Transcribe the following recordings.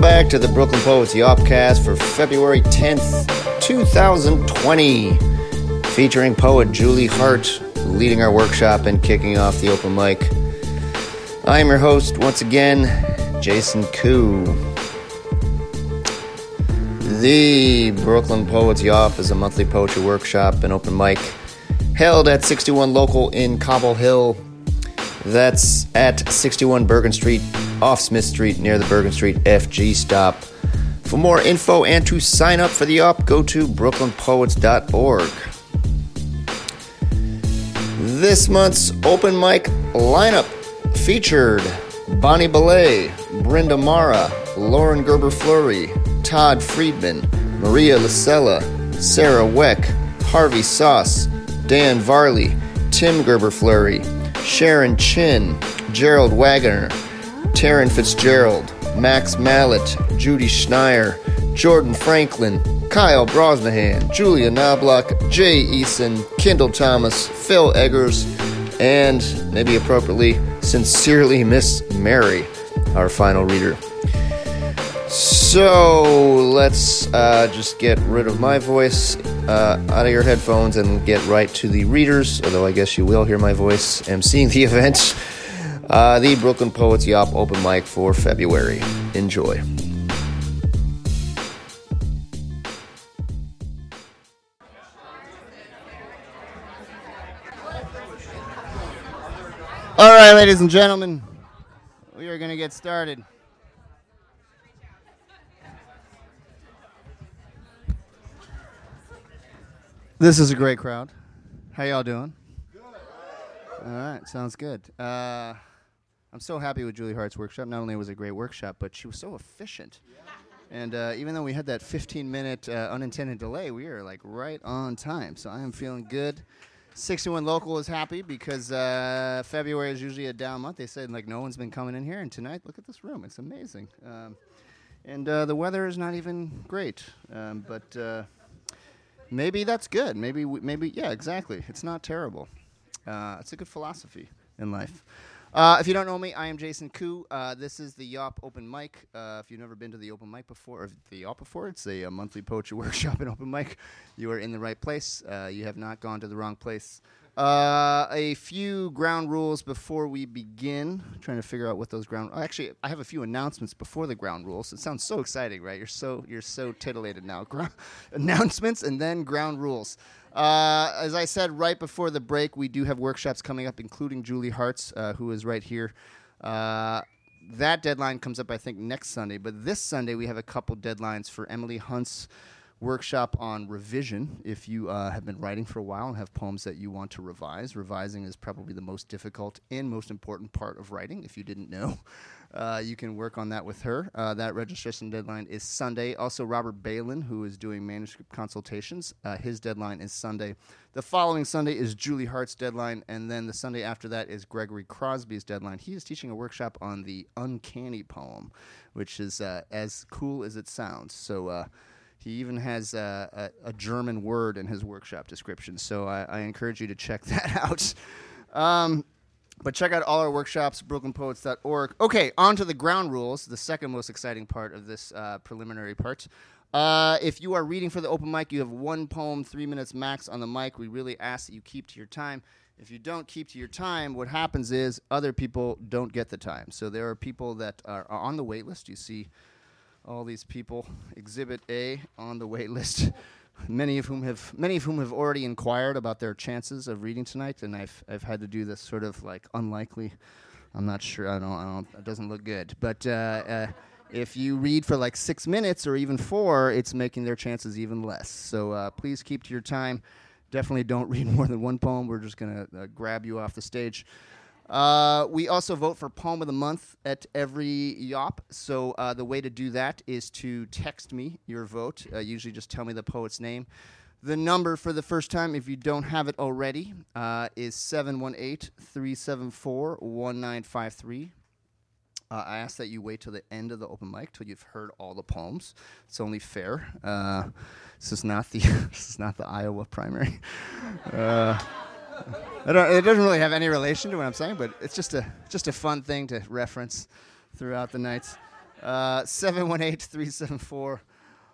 Welcome back to the Brooklyn Poets Yopcast for February 10th, 2020, featuring poet Julie Hart leading our workshop and kicking off the open mic. I am your host once again, Jason Koo. The Brooklyn Poets Yop is a monthly poetry workshop and open mic held at 61 Local in Cobble Hill. That's at 61 Bergen Street, off Smith Street, near the Bergen Street FG stop. For more info and to sign up for the Yop, go to brooklynpoets.org. This month's open mic lineup featured Bonnie Belay, Brenda Mara, Lauren Gerber Fleury, Todd Friedman, Maria Lasella, Sarah Weck, Harvey Sauce, Dan Varley, Tim Gerber Fleury, Sharon Chin, Gerald Wagner, Taryn Fitzgerald, Max Mallet, Judy Schneier, Jordan Franklin, Kyle Brosnahan, Julia Knobloch, Jay Eason, Kendall Thomas, Phil Eggers, and, maybe appropriately, sincerely Miss Mary, our final reader. So let's uh, just get rid of my voice uh, out of your headphones and get right to the readers, although I guess you will hear my voice emceeing the event. Uh, the Brooklyn Poets Yop open mic for February. Enjoy. All right, ladies and gentlemen, we are going to get started. This is a great crowd. How y'all doing? All right, sounds good. Uh, I'm so happy with Julie Hart's workshop. Not only was it a great workshop, but she was so efficient. And uh, even though we had that 15 minute uh, unintended delay, we are like right on time. So I am feeling good. 61 local is happy because uh, February is usually a down month. They said like no one's been coming in here, and tonight look at this room. It's amazing. Um, and uh, the weather is not even great, um, but uh, maybe that's good. Maybe we, maybe yeah, exactly. It's not terrible. Uh, it's a good philosophy in life. Uh, if you don't know me, I am Jason Koo. Uh, this is the Yop Open Mic. Uh, if you've never been to the Open Mic before, or the Yop before, it's a, monthly poetry workshop and open mic. You are in the right place. Uh, you have not gone to the wrong place. Uh, a few ground rules before we begin. trying to figure out what those ground. Actually, I have a few announcements before the ground rules. It sounds so exciting, right? You're so you're so titillated now. Gra- announcements and then ground rules. Uh, as I said right before the break, we do have workshops coming up, including Julie Hart's, uh, who is right here. Uh, that deadline comes up, I think, next Sunday. But this Sunday, we have a couple deadlines for Emily Hunt's workshop on revision. If you uh, have been writing for a while and have poems that you want to revise, revising is probably the most difficult and most important part of writing, if you didn't know. Uh, you can work on that with her. Uh, that registration deadline is Sunday. Also, Robert Balin, who is doing manuscript consultations, uh, his deadline is Sunday. The following Sunday is Julie Hart's deadline, and then the Sunday after that is Gregory Crosby's deadline. He is teaching a workshop on the uncanny poem, which is uh, as cool as it sounds. So, uh, he even has a, a, German word in his workshop description. So, I, I encourage you to check that out. Um, but check out all our workshops, brooklynpoets.org. Okay, on to the ground rules, the second most exciting part of this uh, preliminary part. Uh, if you are reading for the open mic, you have one poem, three minutes max on the mic. We really ask that you keep to your time. If you don't keep to your time, what happens is other people don't get the time. So there are people that are on the wait list. You see all these people, Exhibit A on the wait list. many of whom have many of whom have already inquired about their chances of reading tonight, and I've I've had to do this sort of like unlikely. I'm not sure. I don't. I don't it doesn't look good. But uh, uh, if you read for like six minutes or even four, it's making their chances even less. So uh, please keep to your time. Definitely don't read more than one poem. We're just gonna uh, grab you off the stage. Uh, we also vote for Poem of the Month at every YOP. So uh, the way to do that is to text me your vote. Uh, usually just tell me the poet's name. The number for the first time, if you don't have it already, uh, is 718 374 1953. Uh, I ask that you wait till the end of the open mic till you've heard all the poems. It's only fair. Uh, this is not the this is not the Iowa primary. it doesn't really have any relation to what I'm saying, but it's just a just a fun thing to reference throughout the nights. Uh, 718 374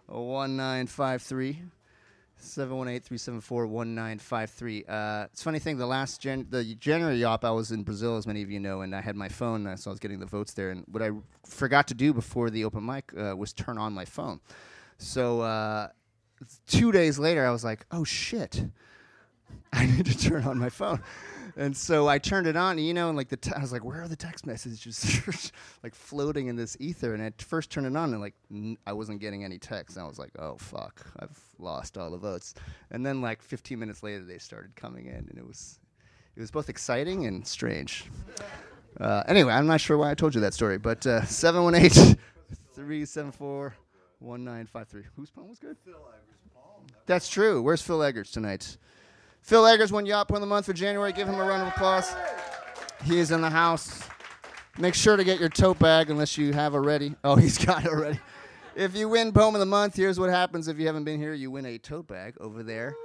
1953. 718-374-1953. Uh, it's a funny thing. The last gen- the January Yop, I was in Brazil, as many of you know, and I had my phone, uh, so I was getting the votes there. And what I forgot to do before the open mic uh, was turn on my phone. So uh, two days later, I was like, "Oh shit, I need to turn on my phone." and so I turned it on, and you know, and like the te- I was like, "Where are the text messages?" like floating in this ether. And I first turned it on, and like n- I wasn't getting any text. And I was like, "Oh fuck, I've lost all the votes." And then like 15 minutes later, they started coming in, and it was it was both exciting and strange. Uh, anyway, I'm not sure why I told you that story, but uh, 718 374 1953. Whose phone was good? Phil. That's true. Where's Phil Eggers tonight? Phil Eggers won Yop Poem of the Month for January. Give him a round of applause. He is in the house. Make sure to get your tote bag unless you have already. Oh, he's got it already. If you win Poem of the Month, here's what happens if you haven't been here. You win a tote bag over there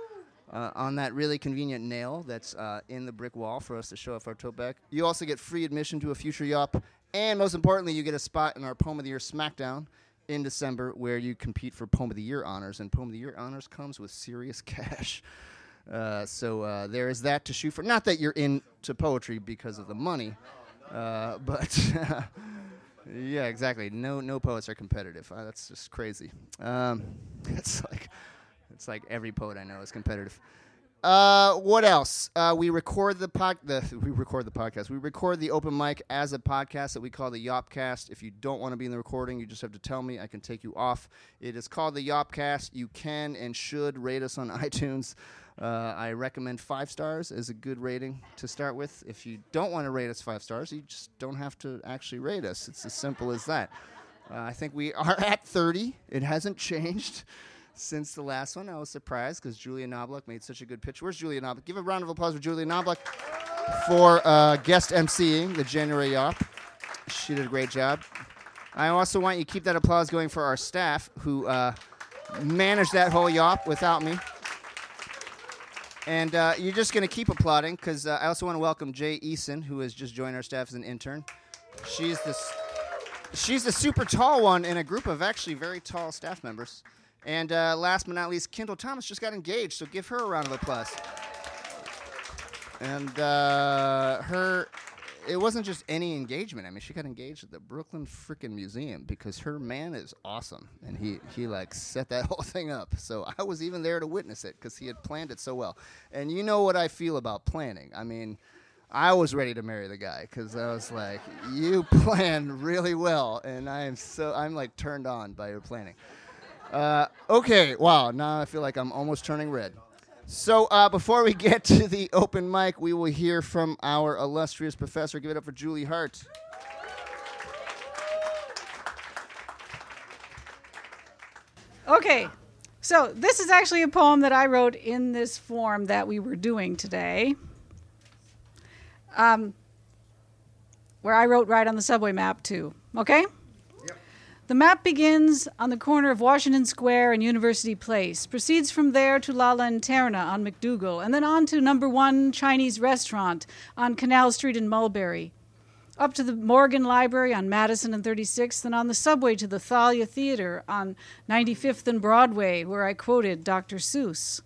uh, on that really convenient nail that's uh, in the brick wall for us to show off our tote bag. You also get free admission to a future Yop. And most importantly, you get a spot in our Poem of the Year SmackDown in December where you compete for Poem of the Year honors. And Poem of the Year honors comes with serious cash. Uh, so uh, there is that to shoot for. Not that you're into poetry because of the money, uh, but yeah, exactly. No, no poets are competitive. Uh, that's just crazy. Um, it's like it's like every poet I know is competitive. Uh, what else? Uh, we record the pod. The, we record the podcast. We record the open mic as a podcast that we call the Yopcast. If you don't want to be in the recording, you just have to tell me. I can take you off. It is called the Yopcast. You can and should rate us on iTunes. Uh, I recommend five stars as a good rating to start with. If you don't want to rate us five stars, you just don't have to actually rate us. It's as simple as that. Uh, I think we are at 30. It hasn't changed since the last one. I was surprised because Julia Knobloch made such a good pitch. Where's Julia Knobloch? Give a round of applause for Julia Knobloch for uh, guest emceeing the January Yop. She did a great job. I also want you to keep that applause going for our staff who uh, managed that whole Yop without me. And uh, you're just going to keep applauding because uh, I also want to welcome Jay Eason, who has just joined our staff as an intern. She's the, she's the super tall one in a group of actually very tall staff members. And uh, last but not least, Kendall Thomas just got engaged, so give her a round of applause. And uh, her, it wasn't just any engagement. I mean, she got engaged at the Brooklyn freaking Museum because her man is awesome, and he he like set that whole thing up. So I was even there to witness it because he had planned it so well. And you know what I feel about planning. I mean. I was ready to marry the guy because I was like, "You planned really well," and I am so I'm like turned on by your planning. Uh, okay, wow. Now I feel like I'm almost turning red. So uh, before we get to the open mic, we will hear from our illustrious professor. Give it up for Julie Hart. Okay, so this is actually a poem that I wrote in this form that we were doing today. Um, where I wrote right on the subway map, too. Okay? The map begins on the corner of Washington Square and University Place, proceeds from there to La Lanterna on MacDougal, and then on to number one Chinese restaurant on Canal Street in Mulberry, up to the Morgan Library on Madison and 36th, and on the subway to the Thalia Theater on 95th and Broadway, where I quoted Dr. Seuss.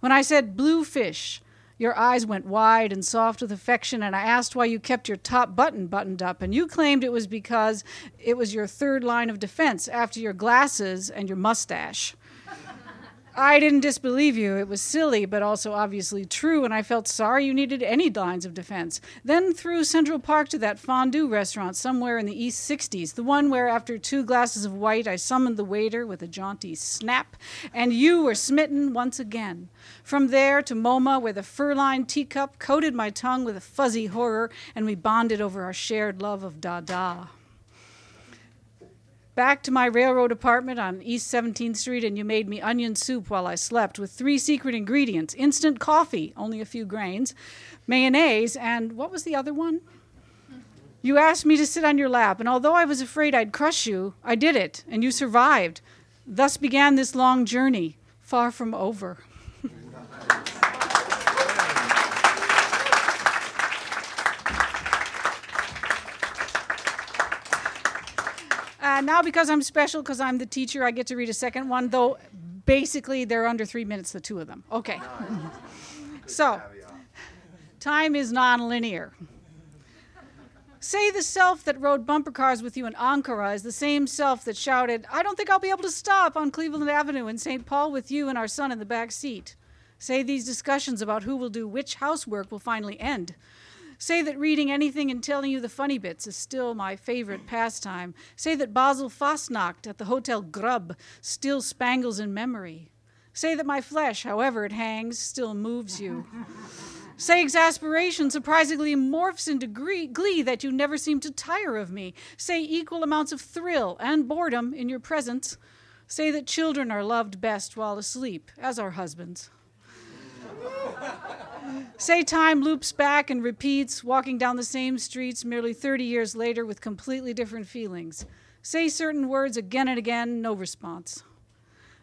When I said bluefish, your eyes went wide and soft with affection, and I asked why you kept your top button buttoned up, and you claimed it was because it was your third line of defense after your glasses and your mustache. I didn't disbelieve you. It was silly, but also obviously true, and I felt sorry you needed any lines of defense. Then through Central Park to that fondue restaurant somewhere in the East 60s, the one where after two glasses of white I summoned the waiter with a jaunty snap, and you were smitten once again. From there to MoMA, where the fur lined teacup coated my tongue with a fuzzy horror, and we bonded over our shared love of Dada back to my railroad apartment on East 17th Street, and you made me onion soup while I slept with three secret ingredients instant coffee, only a few grains, mayonnaise, and what was the other one? You asked me to sit on your lap, and although I was afraid I'd crush you, I did it, and you survived. Thus began this long journey, far from over. And now, because I'm special, because I'm the teacher, I get to read a second one, though basically they're under three minutes, the two of them. Okay. so, time is non-linear. Say the self that rode bumper cars with you in Ankara is the same self that shouted, I don't think I'll be able to stop on Cleveland Avenue in St. Paul with you and our son in the back seat. Say these discussions about who will do which housework will finally end. Say that reading anything and telling you the funny bits is still my favorite pastime. Say that Basel Fastnacht at the Hotel Grub still spangles in memory. Say that my flesh, however it hangs, still moves you. Say exasperation surprisingly morphs into glee that you never seem to tire of me. Say equal amounts of thrill and boredom in your presence. Say that children are loved best while asleep, as are husbands. Say time loops back and repeats, walking down the same streets merely 30 years later with completely different feelings. Say certain words again and again, no response.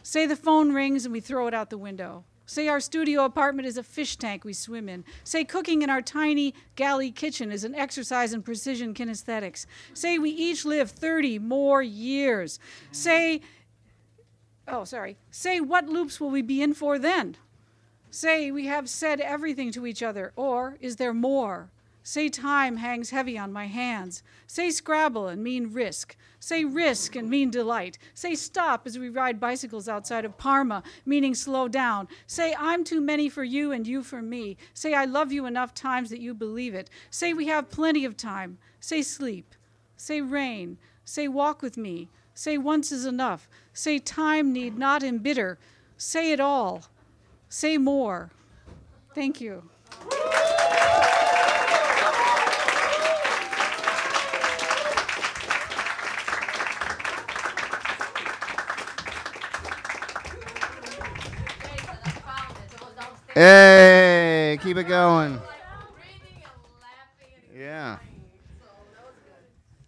Say the phone rings and we throw it out the window. Say our studio apartment is a fish tank we swim in. Say cooking in our tiny galley kitchen is an exercise in precision kinesthetics. Say we each live 30 more years. Say, oh, sorry. Say what loops will we be in for then? Say we have said everything to each other, or is there more? Say time hangs heavy on my hands. Say Scrabble and mean risk. Say risk and mean delight. Say stop as we ride bicycles outside of Parma, meaning slow down. Say I'm too many for you and you for me. Say I love you enough times that you believe it. Say we have plenty of time. Say sleep. Say rain. Say walk with me. Say once is enough. Say time need not embitter. Say it all. Say more. Thank you. Hey, keep it going. Yeah.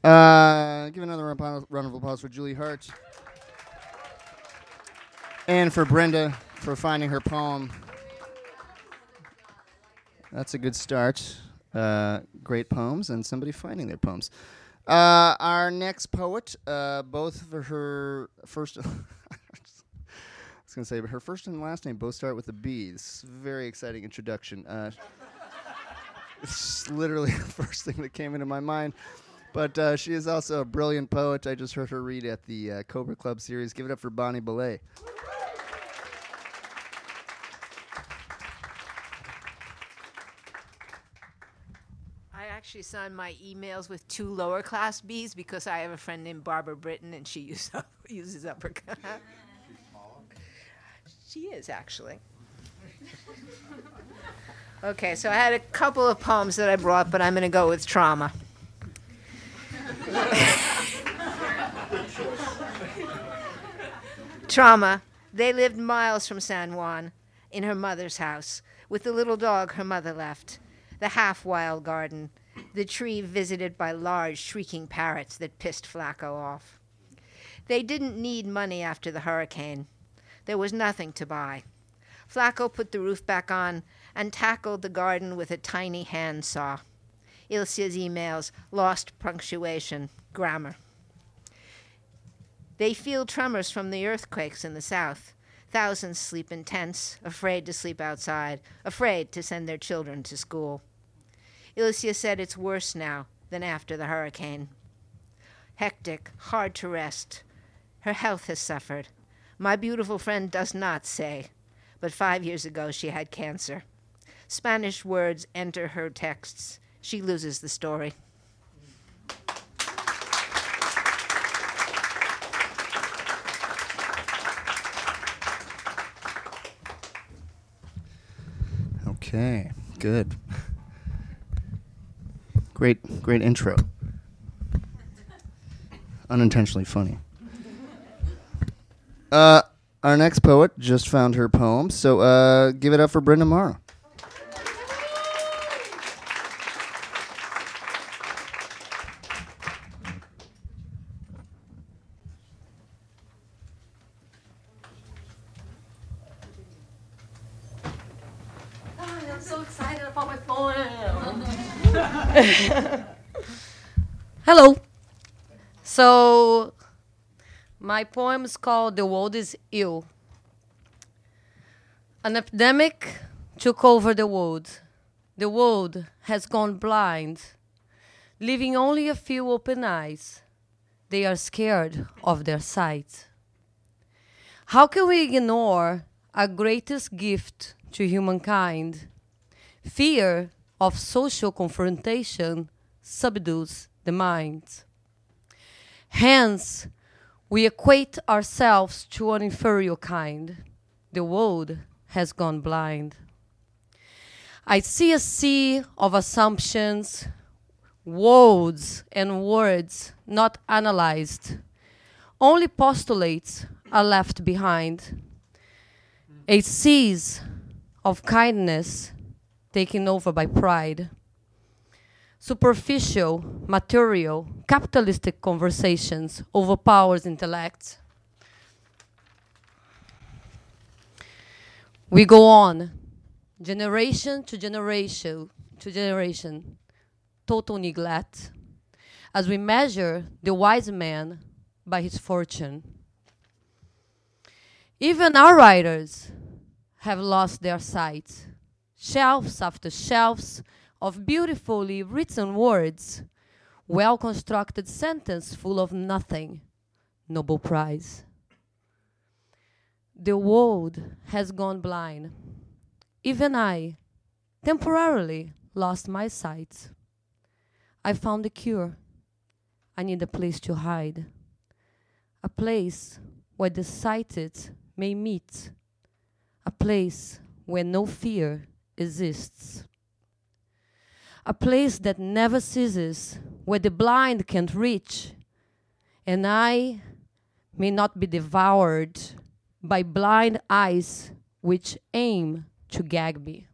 Uh, give another round of applause for Julie Hart. And for Brenda for finding her poem. That's a good start. Uh, great poems and somebody finding their poems. Uh, our next poet, uh, both for her first. I was going to say, but her first and last name both start with a B. This is very exciting introduction. Uh, it's literally the first thing that came into my mind. But uh, she is also a brilliant poet. I just heard her read at the uh, Cobra Club series. Give it up for Bonnie Belay. I actually sign my emails with two lower class B's because I have a friend named Barbara Britton and she use, uses uppercut. She is, actually. okay, so I had a couple of poems that I brought, but I'm going to go with trauma. trauma. They lived miles from San Juan in her mother's house with the little dog her mother left, the half wild garden, the tree visited by large shrieking parrots that pissed Flacco off. They didn't need money after the hurricane. There was nothing to buy. Flacco put the roof back on and tackled the garden with a tiny handsaw. Ilse's emails lost punctuation, grammar. They feel tremors from the earthquakes in the south. Thousands sleep in tents, afraid to sleep outside, afraid to send their children to school. Ilse said it's worse now than after the hurricane. Hectic, hard to rest. Her health has suffered. My beautiful friend does not say, but five years ago she had cancer. Spanish words enter her texts. She loses the story. Okay, good. Great, great intro. Unintentionally funny. Uh, our next poet just found her poem, so uh, give it up for Brenda Morrow. I'm so excited about my poem. Hello. So My poem is called The World is Ill. An epidemic took over the world. The world has gone blind, leaving only a few open eyes. They are scared of their sight. How can we ignore our greatest gift to humankind? Fear of social confrontation subdues the mind. Hence, we equate ourselves to an inferior kind. The world has gone blind. I see a sea of assumptions, words, and words not analyzed. Only postulates are left behind. A seas of kindness taken over by pride. Superficial, material, capitalistic conversations overpowers intellect. We go on, generation to generation to generation, total neglect, as we measure the wise man by his fortune. Even our writers have lost their sight. Shelves after shelves of beautifully written words, well constructed sentence full of nothing, Nobel Prize. The world has gone blind. Even I, temporarily, lost my sight. I found a cure. I need a place to hide, a place where the sighted may meet, a place where no fear exists, a place that never ceases, where the blind can't reach, and I may not be devoured by blind eyes which aim to gag me.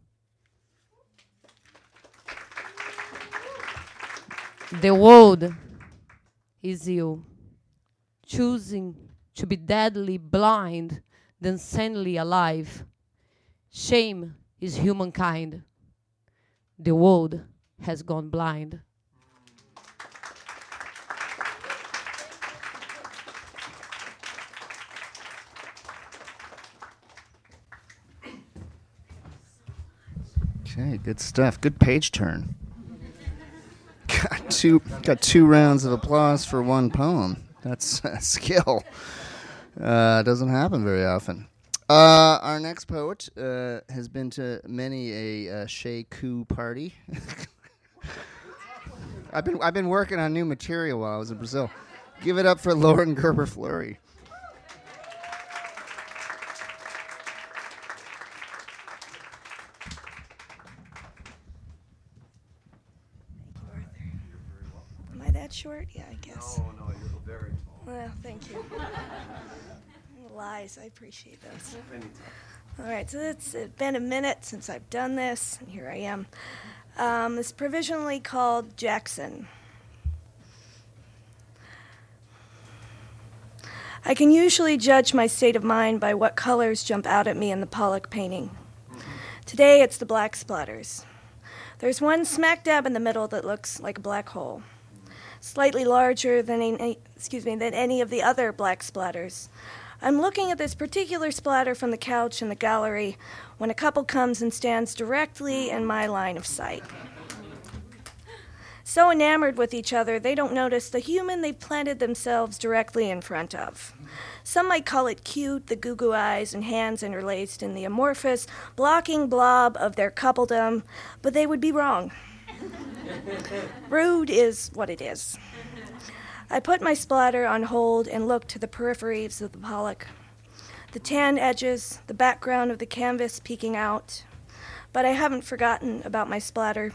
The world is you, choosing to be deadly blind than sanely alive. Shame is humankind. The world has gone blind. Okay, good stuff. Good page turn. Got two got two rounds of applause for one poem. That's a skill. Uh, doesn't happen very often. Uh, our next poet uh, has been to many a uh, Shea Coup party. I've been I've been working on new material while I was in Brazil. Give it up for Lauren Gerber Fleury. Am I that short? Yeah, I guess. No, no, you're very tall. Well, thank you. Lies, I appreciate those. All right, so it's been a minute since I've done this, and here I am. Um, it's provisionally called Jackson. I can usually judge my state of mind by what colors jump out at me in the Pollock painting. Today it's the black splatters. There's one smack dab in the middle that looks like a black hole, slightly larger than any, excuse me than any of the other black splatters. I'm looking at this particular splatter from the couch in the gallery when a couple comes and stands directly in my line of sight. So enamored with each other, they don't notice the human they've planted themselves directly in front of. Some might call it cute, the goo goo eyes and hands interlaced in the amorphous, blocking blob of their coupledom, but they would be wrong. Rude is what it is. I put my splatter on hold and looked to the peripheries of the Pollock. The tan edges, the background of the canvas peeking out. But I haven't forgotten about my splatter.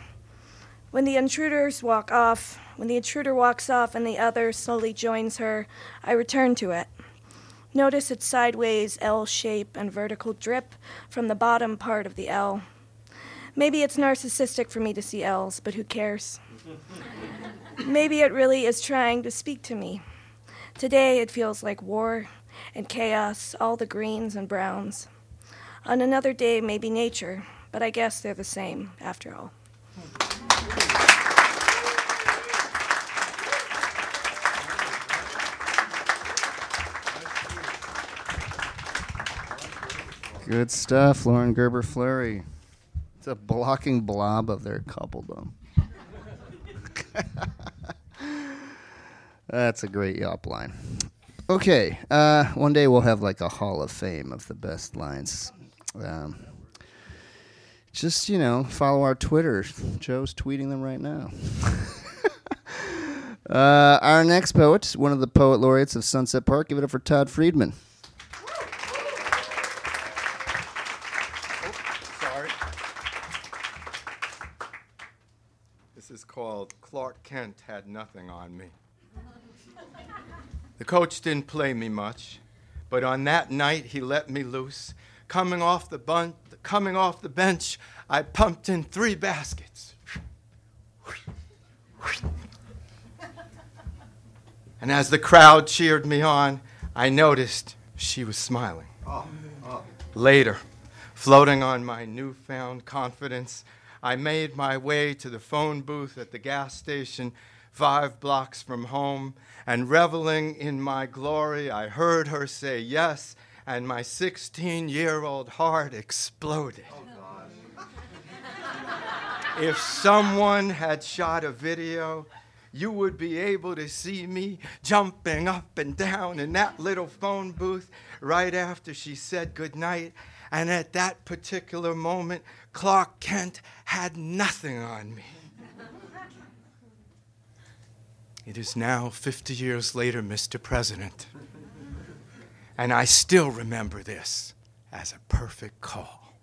When the intruders walk off, when the intruder walks off and the other slowly joins her, I return to it. Notice its sideways L shape and vertical drip from the bottom part of the L. Maybe it's narcissistic for me to see L's, but who cares? Maybe it really is trying to speak to me. Today it feels like war and chaos, all the greens and browns. On another day, maybe nature, but I guess they're the same after all. Good stuff, Lauren Gerber Fleury. It's a blocking blob of their coupledom. That's a great yop line. Okay, uh, one day we'll have like a hall of fame of the best lines. Um, just you know, follow our Twitter. Joe's tweeting them right now. uh, our next poet, one of the poet laureates of Sunset Park, give it up for Todd Friedman. This is called Clark Kent Had Nothing on Me. The coach didn't play me much, but on that night he let me loose. Coming off the bun- coming off the bench, I pumped in three baskets. And as the crowd cheered me on, I noticed she was smiling. Oh, oh. Later, floating on my newfound confidence, I made my way to the phone booth at the gas station five blocks from home, and reveling in my glory, I heard her say yes, and my 16 year old heart exploded. Oh, if someone had shot a video, you would be able to see me jumping up and down in that little phone booth right after she said goodnight. And at that particular moment, Clark Kent had nothing on me. It is now 50 years later, Mr. President, and I still remember this as a perfect call.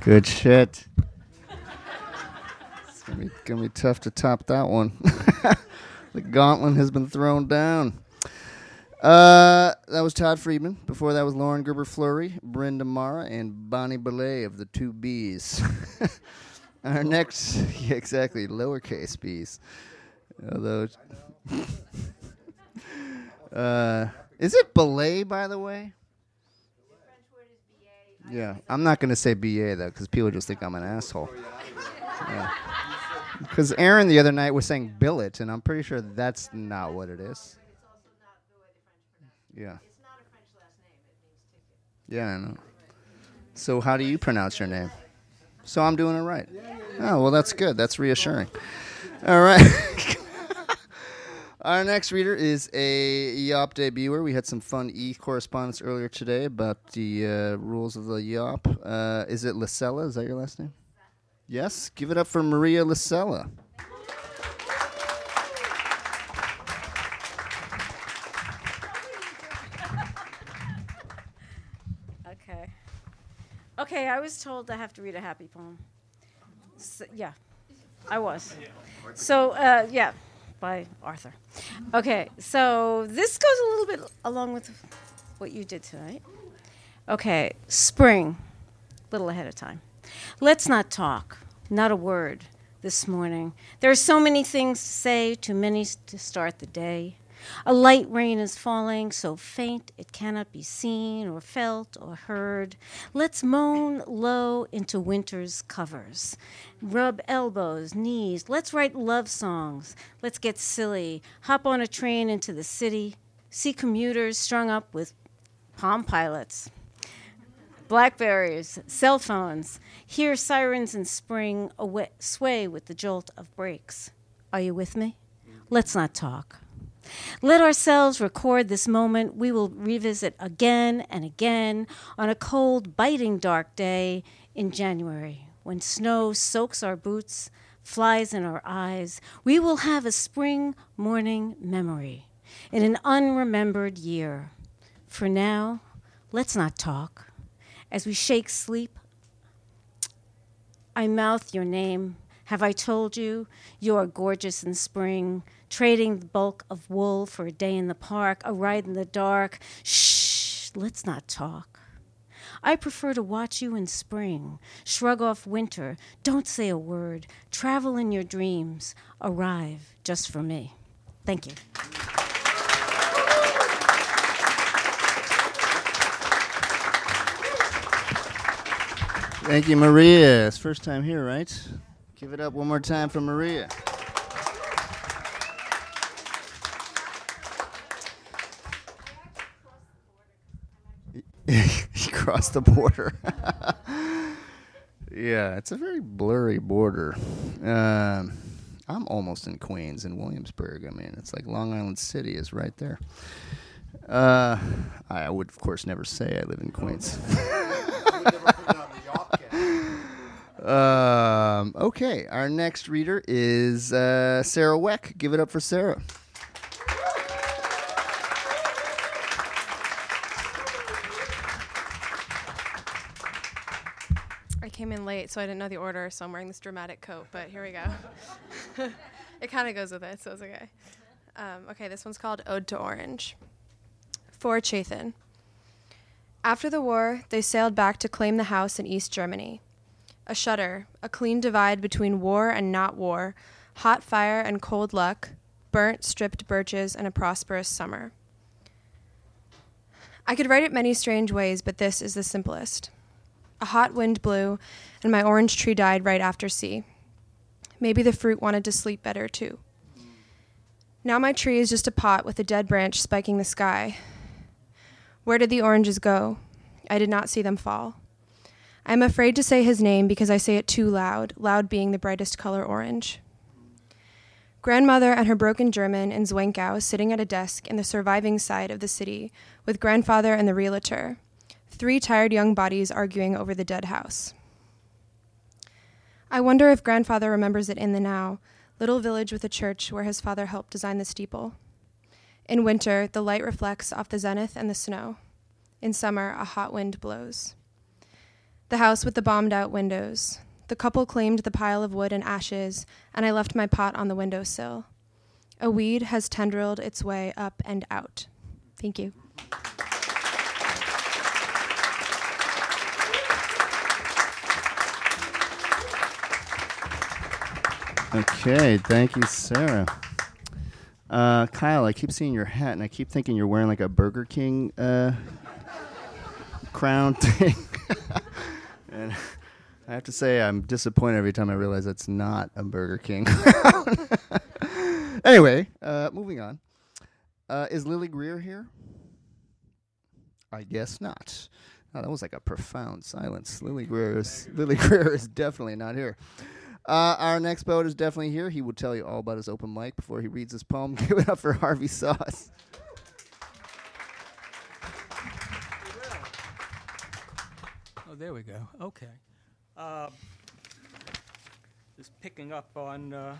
Good shit. It's gonna be, gonna be tough to top that one. the gauntlet has been thrown down. Uh, that was Todd Friedman. Before that was Lauren Gerber Fleury, Brenda Mara, and Bonnie Belay of the Two B's. Our next, yeah, exactly, lowercase b's. Although, uh, is it belay, by the way? Yeah, I'm not going to say BA though, because people just think I'm an asshole. Because Aaron the other night was saying billet, and I'm pretty sure that's not what it is. Yeah. Yeah, I know. So how do you pronounce your name? So I'm doing it right. Oh well, that's good. That's reassuring. All right. Our next reader is a Yop debuter. We had some fun e correspondence earlier today about the uh, rules of the Yop. Uh, is it Lacella? Is that your last name? Yes. Give it up for Maria Lacella. Okay. Okay, I was told I have to read a happy poem. So, yeah, I was. So, uh, yeah, by Arthur. Okay, so this goes a little bit along with what you did tonight. Okay, spring, a little ahead of time. Let's not talk, not a word this morning. There are so many things to say, too many to start the day. A light rain is falling, so faint it cannot be seen or felt or heard. Let's moan low into winter's covers. Rub elbows, knees. Let's write love songs. Let's get silly. Hop on a train into the city. See commuters strung up with Palm Pilots. Blackberries, cell phones. Hear sirens in spring awa- sway with the jolt of brakes. Are you with me? Let's not talk. Let ourselves record this moment we will revisit again and again on a cold, biting dark day in January when snow soaks our boots, flies in our eyes. We will have a spring morning memory in an unremembered year. For now, let's not talk. As we shake sleep, I mouth your name. Have I told you you are gorgeous in spring? Trading the bulk of wool for a day in the park, a ride in the dark. Shh, let's not talk. I prefer to watch you in spring. Shrug off winter. Don't say a word. Travel in your dreams. Arrive just for me. Thank you. Thank you, Maria. It's first time here, right? Give it up one more time for Maria. he crossed the border. yeah, it's a very blurry border. Um, I'm almost in Queens in Williamsburg. I mean, it's like Long Island City is right there. Uh, I would, of course, never say I live in Queens. um, okay, our next reader is uh, Sarah Weck. Give it up for Sarah. I came in late, so I didn't know the order, so I'm wearing this dramatic coat, but here we go. it kind of goes with it, so it's okay. Um, okay, this one's called Ode to Orange. For Chathan. After the war, they sailed back to claim the house in East Germany. A shudder, a clean divide between war and not war, hot fire and cold luck, burnt, stripped birches, and a prosperous summer. I could write it many strange ways, but this is the simplest. A hot wind blew, and my orange tree died right after sea. Maybe the fruit wanted to sleep better, too. Now my tree is just a pot with a dead branch spiking the sky. Where did the oranges go? I did not see them fall. I am afraid to say his name because I say it too loud, loud being the brightest color orange. Grandmother and her broken German in Zwickau sitting at a desk in the surviving side of the city with grandfather and the realtor. Three tired young bodies arguing over the dead house. I wonder if grandfather remembers it in the now, little village with a church where his father helped design the steeple. In winter, the light reflects off the zenith and the snow. In summer, a hot wind blows. The house with the bombed out windows. The couple claimed the pile of wood and ashes, and I left my pot on the window sill. A weed has tendrilled its way up and out. Thank you. Okay, thank you, Sarah. Uh, Kyle, I keep seeing your hat, and I keep thinking you're wearing like a Burger King uh, crown thing. and I have to say, I'm disappointed every time I realize that's not a Burger King anyway, uh, moving on. Uh, is Lily Greer here? I guess not. Oh, that was like a profound silence. Lily Greer is Lily Greer is definitely not here. Uh, our next poet is definitely here. He will tell you all about his open mic before he reads his poem. Give it up for Harvey Sauce. There we go. Okay. Uh, just picking up on uh,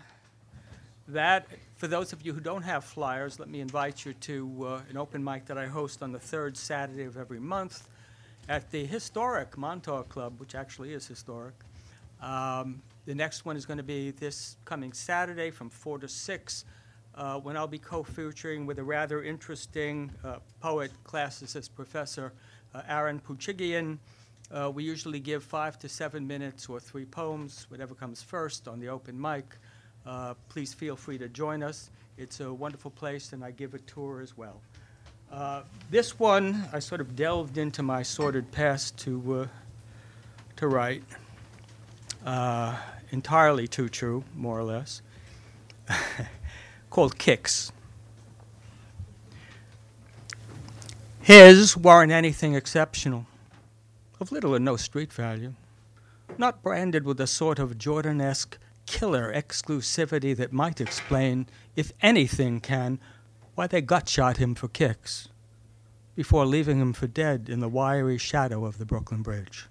that. For those of you who don't have flyers, let me invite you to uh, an open mic that I host on the third Saturday of every month at the historic Montauk Club, which actually is historic. Um, the next one is going to be this coming Saturday from 4 to 6, uh, when I'll be co featuring with a rather interesting uh, poet, classicist professor, uh, Aaron Poochigian. Uh, we usually give five to seven minutes or three poems, whatever comes first, on the open mic. Uh, please feel free to join us. It's a wonderful place, and I give a tour as well. Uh, this one, I sort of delved into my sordid past to, to write uh, entirely too true, more or less, called Kicks. His weren't anything exceptional, of little or no street value, not branded with a sort of Jordanesque killer exclusivity that might explain, if anything can, why they gut shot him for kicks before leaving him for dead in the wiry shadow of the Brooklyn Bridge.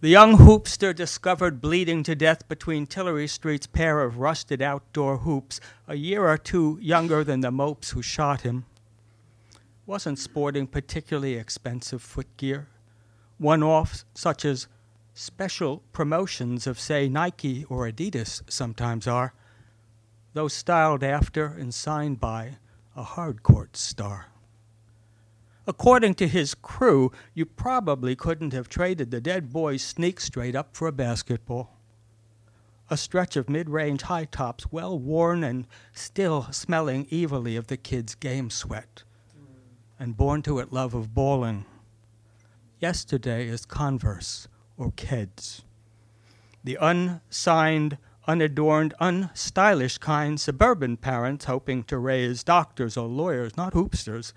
The young hoopster discovered bleeding to death between Tillery Street's pair of rusted outdoor hoops, a year or two younger than the mopes who shot him. Wasn't sporting particularly expensive footgear, one offs such as special promotions of, say, Nike or Adidas sometimes are, though styled after and signed by a hardcourt star. According to his crew, you probably couldn't have traded the dead boy's sneak straight up for a basketball. A stretch of mid range high tops, well worn and still smelling evilly of the kid's game sweat, and born to it love of balling. yesterday is Converse or Keds. The unsigned, unadorned, unstylish kind suburban parents hoping to raise doctors or lawyers, not hoopsters,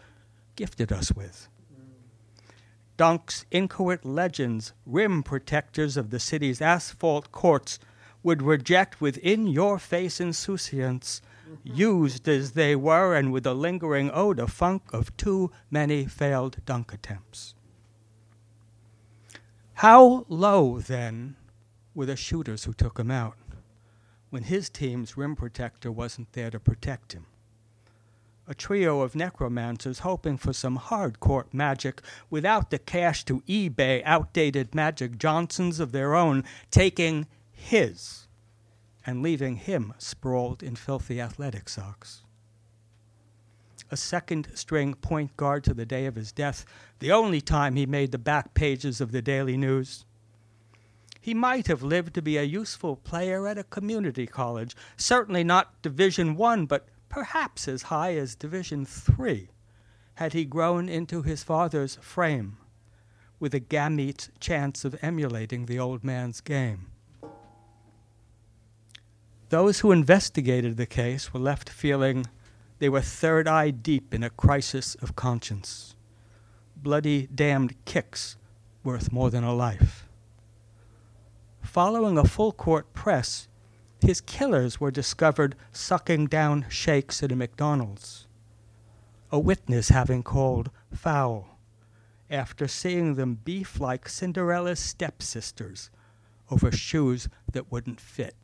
gifted us with. Dunk's inchoate legends, rim protectors of the city's asphalt courts, would reject with in your face insouciance, used as they were and with a lingering odor funk of too many failed dunk attempts. How low, then, were the shooters who took him out when his team's rim protector wasn't there to protect him? a trio of necromancers hoping for some hard court magic without the cash to eBay outdated Magic Johnsons of their own, taking his and leaving him sprawled in filthy athletic socks. A second string point guard to the day of his death, the only time he made the back pages of the Daily News. He might have lived to be a useful player at a community college, certainly not Division 1, but perhaps as high as Division Three, had he grown into his father's frame, with a gamete's chance of emulating the old man's game. Those who investigated the case were left feeling they were third eye deep in a crisis of conscience. Bloody damned kicks worth more than a life. Following a full court press, his killers were discovered sucking down shakes at a McDonald's. A witness having called foul after seeing them beef like Cinderella's stepsisters over shoes that wouldn't fit.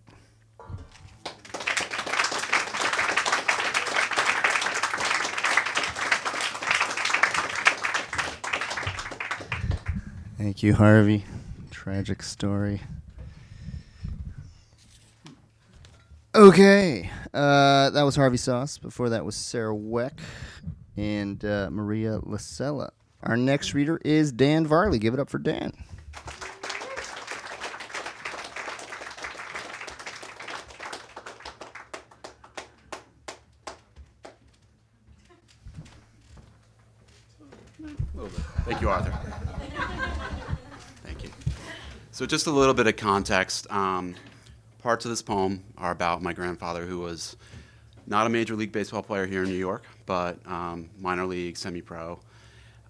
Thank you, Harvey. Tragic story. Okay, uh, that was Harvey Sauce. Before that was Sarah Weck and uh, Maria Lasella. Our next reader is Dan Varley. Give it up for Dan. Thank you, Arthur. Thank you. So, just a little bit of context. Um, parts of this poem are about my grandfather, who was not a Major League Baseball player here in New York, but um, minor league, semi pro.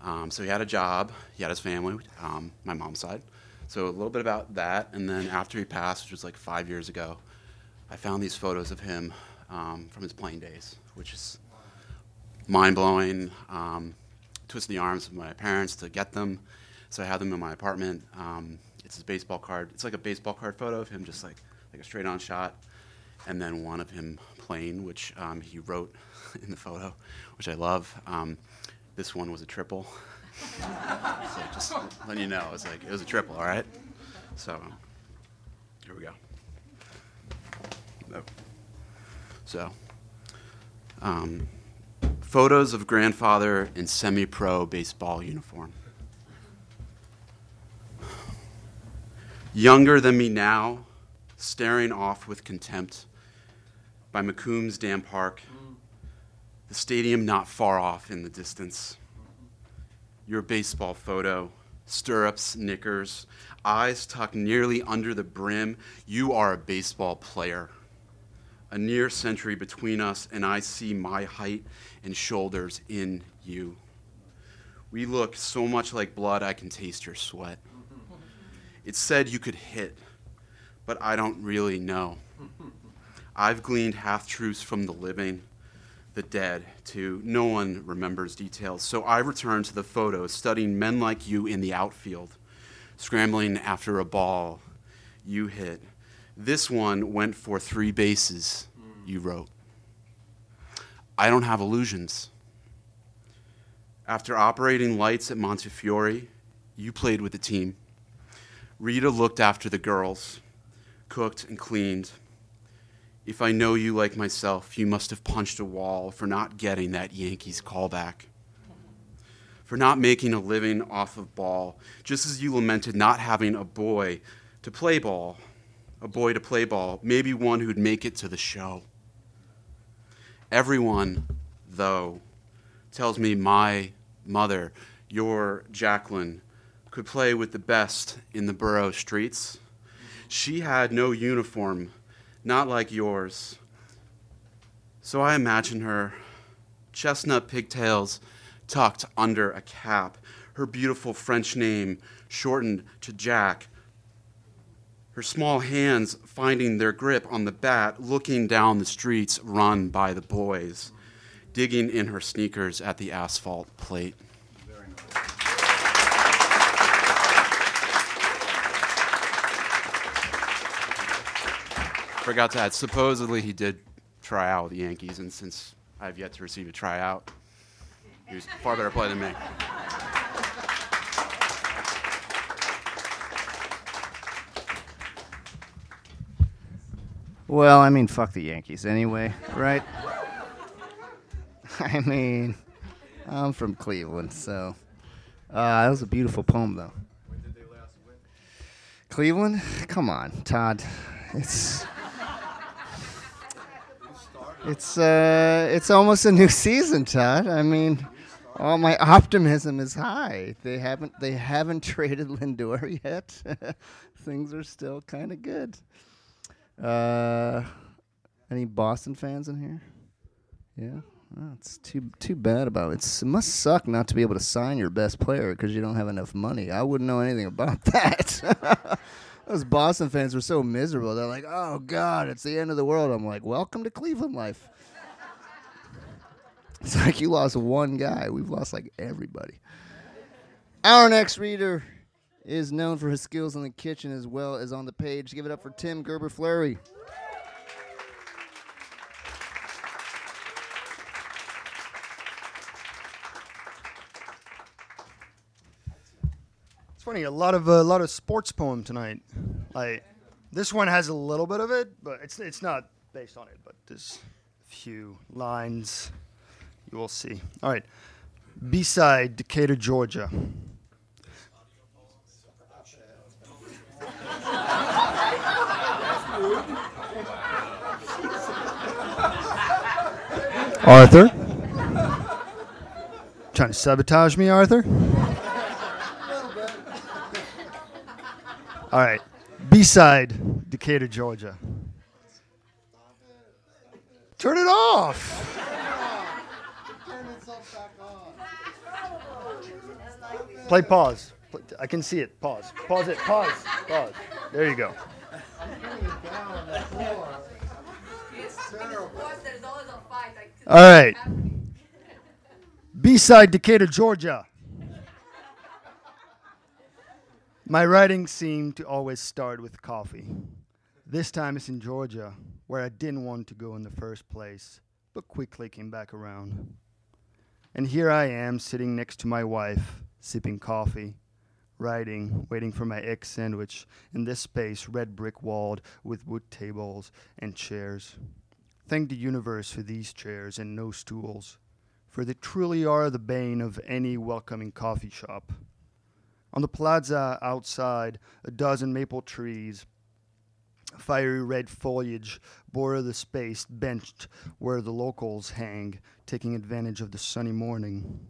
Um, so he had a job, he had his family, um, my mom's side. So a little bit about that. And then after he passed, which was like five years ago, I found these photos of him um, from his playing days, which is mind blowing. Um, twisting the arms of my parents to get them. So I have them in my apartment. Um, it's his baseball card. It's like a baseball card photo of him just like like a straight on shot, and then one of him playing, which um, he wrote in the photo, which I love. Um, this one was a triple. so just letting you know, it was like it was a triple. All right. So here we go. So. Um, photos of grandfather in semi-pro baseball uniform. Younger than me now, staring off with contempt by McCombs Dam Park, the stadium not far off in the distance. Your baseball photo, stirrups, knickers, eyes tucked nearly under the brim. You are a baseball player. A near century between us, and I see my height and shoulders in you. We look so much like blood, I can taste your sweat. It said you could hit but I don't really know. I've gleaned half truths from the living, the dead, too. No one remembers details. So I return to the photos, studying men like you in the outfield, scrambling after a ball you hit. This one went for three bases, hmm. you wrote. I don't have illusions. After operating lights at Montefiore, you played with the team. Rita looked after the girls cooked, and cleaned. If I know you like myself, you must have punched a wall for not getting that Yankees callback, for not making a living off of ball, just as you lamented not having a boy to play ball, a boy to play ball, maybe one who'd make it to the show. Everyone, though, tells me my mother, your Jacqueline, could play with the best in the borough streets. She had no uniform, not like yours. So I imagine her, chestnut pigtails tucked under a cap, her beautiful French name shortened to Jack, her small hands finding their grip on the bat, looking down the streets run by the boys, digging in her sneakers at the asphalt plate. Forgot to add, supposedly he did try out with the Yankees, and since I've yet to receive a tryout, he was far better player than me. Well, I mean, fuck the Yankees anyway, right? I mean, I'm from Cleveland, so uh, that was a beautiful poem, though. Cleveland, come on, Todd. It's it's uh, it's almost a new season, Todd. I mean, all my optimism is high. They haven't they haven't traded Lindor yet. Things are still kind of good. Uh, any Boston fans in here? Yeah. Oh, it's too too bad about it. It must suck not to be able to sign your best player because you don't have enough money. I wouldn't know anything about that. Those Boston fans were so miserable. They're like, "Oh God, it's the end of the world." I'm like, "Welcome to Cleveland life." It's like you lost one guy. We've lost like everybody. Our next reader is known for his skills in the kitchen as well as on the page. Give it up for Tim Gerber Fleury. Funny, a lot of a lot of sports poem tonight. Like this one has a little bit of it, but it's it's not based on it. But there's a few lines you will see. All right, B-side, Decatur, Georgia. Arthur, trying to sabotage me, Arthur? All right. B side, Decatur, Georgia. Turn it off. Play pause. I can see it. Pause. Pause it. Pause. Pause. There you go. All right. B side, Decatur, Georgia. My writing seemed to always start with coffee. This time it's in Georgia, where I didn't want to go in the first place, but quickly came back around. And here I am sitting next to my wife, sipping coffee, writing, waiting for my egg sandwich in this space, red brick walled with wood tables and chairs. Thank the universe for these chairs and no stools, for they truly are the bane of any welcoming coffee shop. On the plaza outside, a dozen maple trees, fiery red foliage border the space benched where the locals hang, taking advantage of the sunny morning.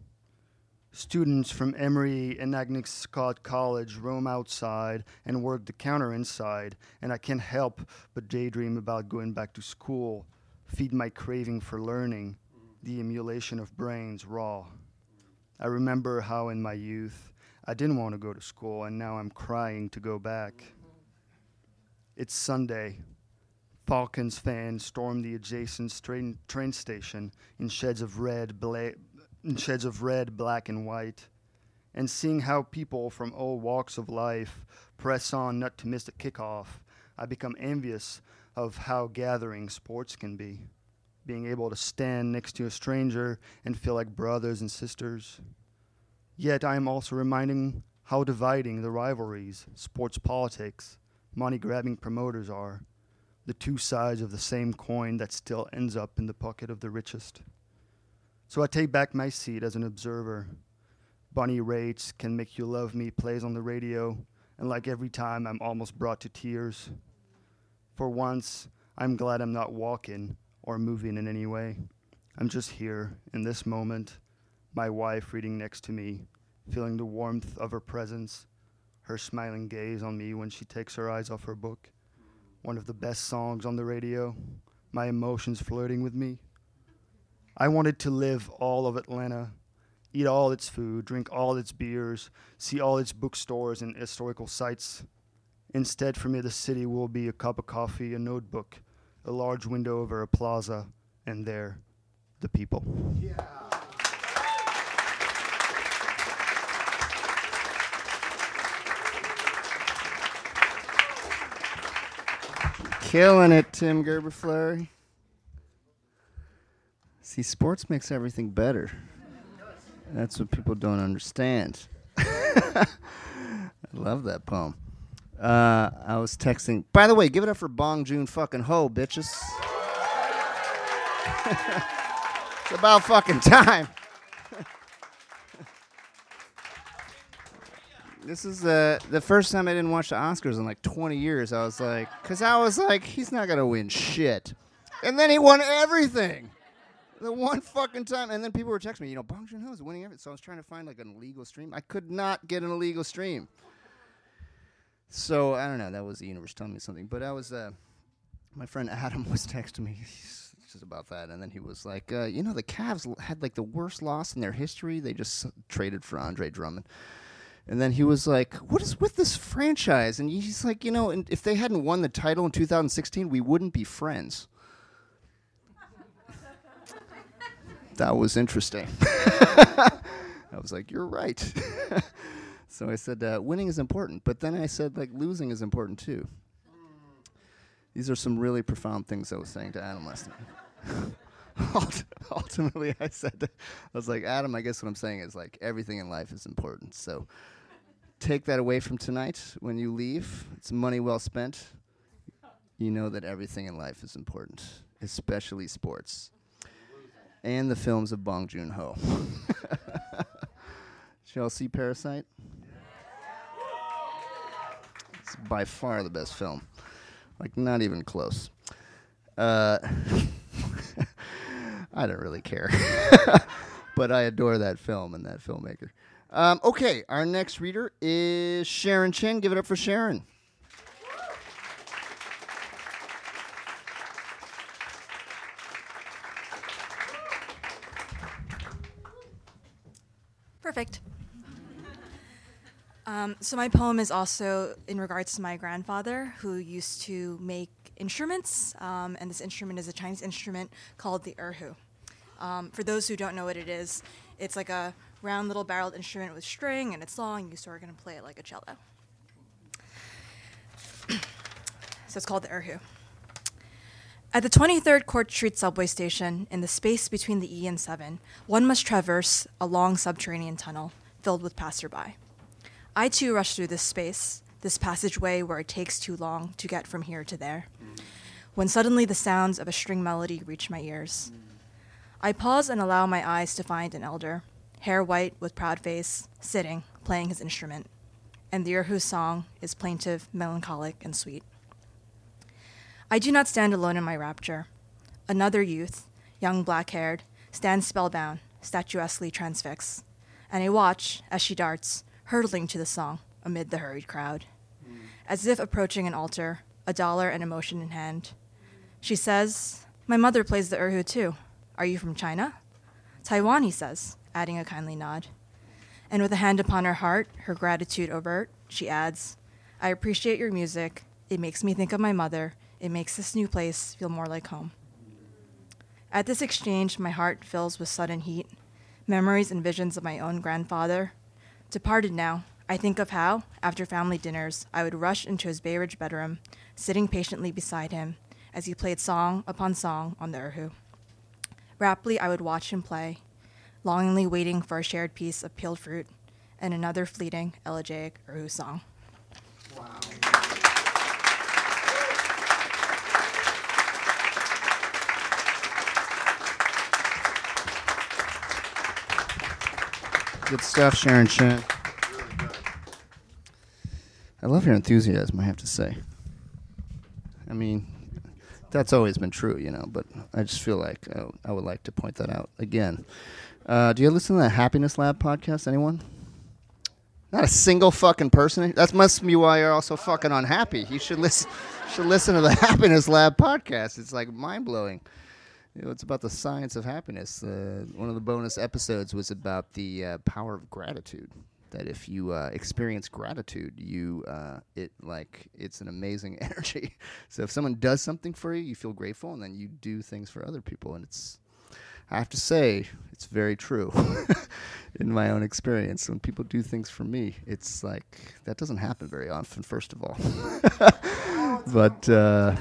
Students from Emory and Agnes Scott College roam outside and work the counter inside, and I can't help but daydream about going back to school, feed my craving for learning, the emulation of brains raw. I remember how in my youth I didn't want to go to school, and now I'm crying to go back. It's Sunday. Falcons fans storm the adjacent train, train station in sheds of red, bla- in sheds of red, black, and white. And seeing how people from all walks of life press on not to miss the kickoff, I become envious of how gathering sports can be. Being able to stand next to a stranger and feel like brothers and sisters. Yet I am also reminding how dividing the rivalries, sports politics, money grabbing promoters are, the two sides of the same coin that still ends up in the pocket of the richest. So I take back my seat as an observer. Bonnie Raitt's Can Make You Love Me plays on the radio, and like every time, I'm almost brought to tears. For once, I'm glad I'm not walking or moving in any way. I'm just here in this moment, my wife reading next to me, feeling the warmth of her presence her smiling gaze on me when she takes her eyes off her book. One of the best songs on the radio, my emotions flirting with me. I wanted to live all of Atlanta, eat all its food, drink all its beers, see all its bookstores and historical sites. Instead, for me, the city will be a cup of coffee, a notebook, a large window over a plaza, and there, the people. Killing it, Tim Gerber Fleury. See, sports makes everything better. That's what people don't understand. I love that poem. Uh, I was texting. By the way, give it up for Bong Joon fucking Ho, bitches. it's about fucking time. This is uh, the first time I didn't watch the Oscars in like 20 years. I was like, because I was like, he's not to win shit. And then he won everything. The one fucking time. And then people were texting me, you know, Bong Joon Ho is winning everything. So I was trying to find like an illegal stream. I could not get an illegal stream. So I don't know. That was the universe telling me something. But I was, uh, my friend Adam was texting me just about that. And then he was like, uh, you know, the Cavs had like the worst loss in their history. They just traded for Andre Drummond. And then he was like, "What is with this franchise?" And he's like, "You know, and if they hadn't won the title in 2016, we wouldn't be friends." that was interesting. I was like, "You're right." so I said, uh, "Winning is important," but then I said, "Like losing is important too." These are some really profound things I was saying to Adam last night. Ultimately, I said, I was like, Adam, I guess what I'm saying is like everything in life is important. So take that away from tonight when you leave. It's money well spent. You know that everything in life is important, especially sports. And the films of Bong Joon Ho. See Parasite? It's by far the best film. Like, not even close. Uh, I don't really care. but I adore that film and that filmmaker. Um, okay, our next reader is Sharon Chen. Give it up for Sharon. Perfect. Um, so my poem is also in regards to my grandfather, who used to make instruments, um, and this instrument is a Chinese instrument called the erhu. Um, for those who don't know what it is, it's like a round little barreled instrument with string, and it's long. You sort of going to play it like a cello. so it's called the erhu. At the 23rd Court Street subway station, in the space between the E and 7, one must traverse a long subterranean tunnel filled with passerby. I too rush through this space, this passageway where it takes too long to get from here to there, when suddenly the sounds of a string melody reach my ears. I pause and allow my eyes to find an elder, hair white with proud face, sitting, playing his instrument, and the erhu's song is plaintive, melancholic, and sweet. I do not stand alone in my rapture. Another youth, young black haired, stands spellbound, statuesquely transfixed, and I watch as she darts, hurtling to the song amid the hurried crowd. As if approaching an altar, a dollar and emotion in hand. She says, My mother plays the erhu too. Are you from China? Taiwan, he says, adding a kindly nod. And with a hand upon her heart, her gratitude overt, she adds, I appreciate your music. It makes me think of my mother. It makes this new place feel more like home. At this exchange, my heart fills with sudden heat, memories and visions of my own grandfather. Departed now, I think of how, after family dinners, I would rush into his Bay Ridge bedroom, sitting patiently beside him as he played song upon song on the erhu. Raptly, I would watch him play, longingly waiting for a shared piece of peeled fruit and another fleeting elegiac erhu song. Wow. Good stuff, Sharon Chen. I love your enthusiasm, I have to say. I mean, that's always been true, you know, but I just feel like uh, I would like to point that out again. Uh, do you listen to the Happiness Lab podcast, anyone? Not a single fucking person. That must be why you're also fucking unhappy. You should listen. should listen to the Happiness Lab podcast. It's like mind blowing. You know, it's about the science of happiness. Uh, one of the bonus episodes was about the uh, power of gratitude. That if you uh, experience gratitude, you uh, it like it's an amazing energy. so if someone does something for you, you feel grateful, and then you do things for other people, and it's I have to say, it's very true in my own experience. When people do things for me, it's like that doesn't happen very often, first of all. but uh,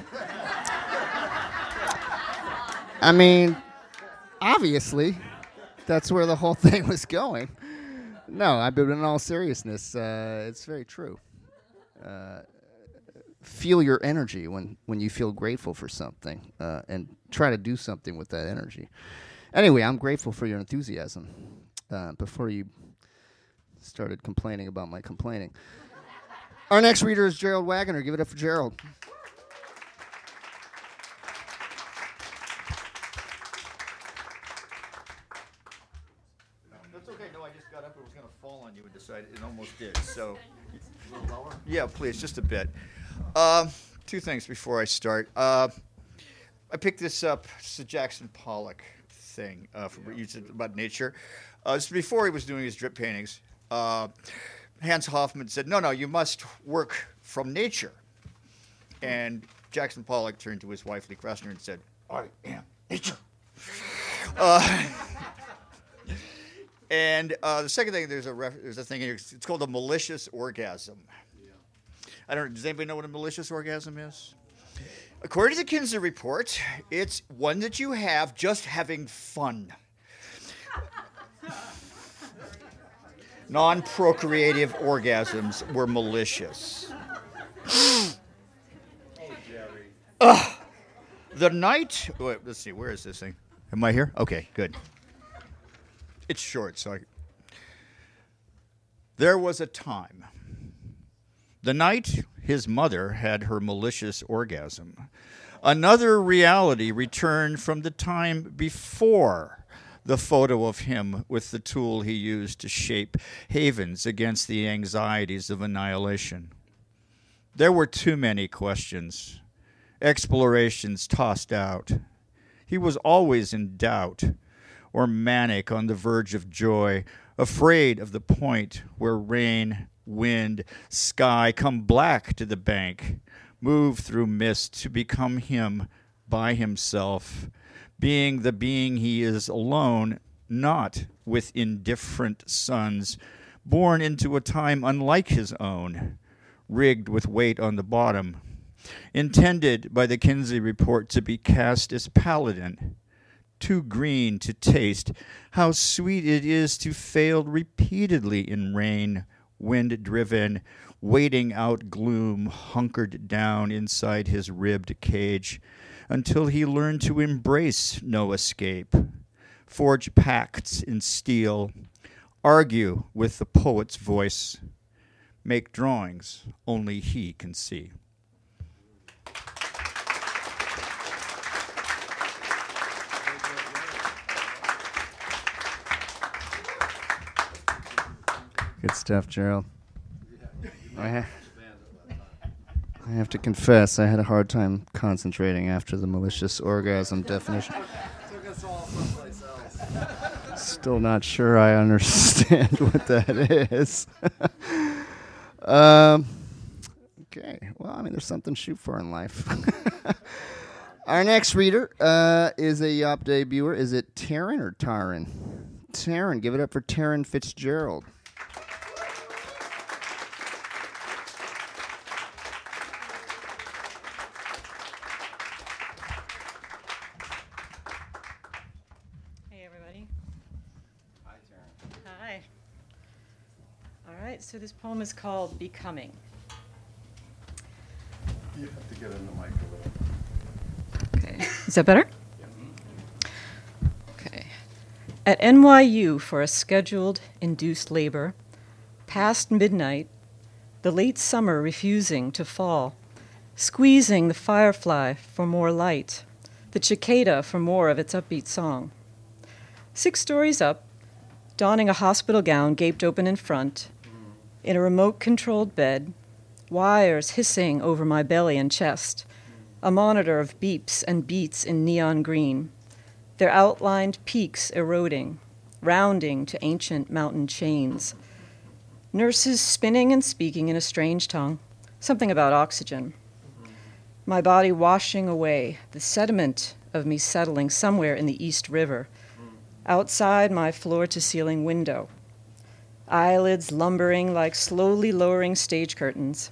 I mean, obviously, that's where the whole thing was going. No, I but in all seriousness, uh, it's very true. Uh, feel your energy when, when you feel grateful for something uh, and try to do something with that energy. Anyway, I'm grateful for your enthusiasm. Uh, before you started complaining about my complaining. Our next reader is Gerald Wagner. Give it up for Gerald. That's okay. No, I just got up. It was going to fall on you and decided it almost did. So, yeah, please, just a bit. Uh, two things before I start. Uh, I picked this up. It's a Jackson Pollock thing uh, from you said about nature. Uh, this before he was doing his drip paintings. Uh, Hans Hofmann said, "No, no, you must work from nature." And Jackson Pollock turned to his wife Lee Krasner and said, "I am nature." Uh, and uh, the second thing, there's a ref- there's a thing here. It's called a malicious orgasm. I don't. Does anybody know what a malicious orgasm is? According to the Kinsey report, it's one that you have just having fun. Non procreative orgasms were malicious. Ugh. The night. Oh, wait, let's see. Where is this thing? Am I here? Okay, good. It's short, so I. There was a time. The night his mother had her malicious orgasm. Another reality returned from the time before the photo of him with the tool he used to shape havens against the anxieties of annihilation. There were too many questions, explorations tossed out. He was always in doubt or manic on the verge of joy, afraid of the point where rain, wind, sky come black to the bank, move through mist to become him by himself, being the being he is alone, not with indifferent sons, born into a time unlike his own, rigged with weight on the bottom, intended by the Kinsey report to be cast as paladin too green to taste. How sweet it is to fail repeatedly in rain, wind driven, waiting out gloom, hunkered down inside his ribbed cage, until he learned to embrace no escape, forge pacts in steel, argue with the poet's voice, make drawings only he can see. Good stuff, Gerald. I, I have to confess, I had a hard time concentrating after the malicious orgasm definition. Still not sure I understand what that is. um, okay, well, I mean, there's something to shoot for in life. Our next reader uh, is a Yop debuter. Is it Taryn or Taryn? Taryn, give it up for Taryn Fitzgerald. Hey, everybody. Hi, Taryn. Hi. All right, so this poem is called Becoming. You have to get in the mic a little. Okay, is that better? Okay. At NYU for a scheduled induced labor, past midnight, the late summer refusing to fall, squeezing the firefly for more light, the cicada for more of its upbeat song. Six stories up, donning a hospital gown gaped open in front, In a remote controlled bed, wires hissing over my belly and chest, a monitor of beeps and beats in neon green, their outlined peaks eroding, rounding to ancient mountain chains. Nurses spinning and speaking in a strange tongue, something about oxygen. My body washing away, the sediment of me settling somewhere in the East River, outside my floor to ceiling window. Eyelids lumbering like slowly lowering stage curtains.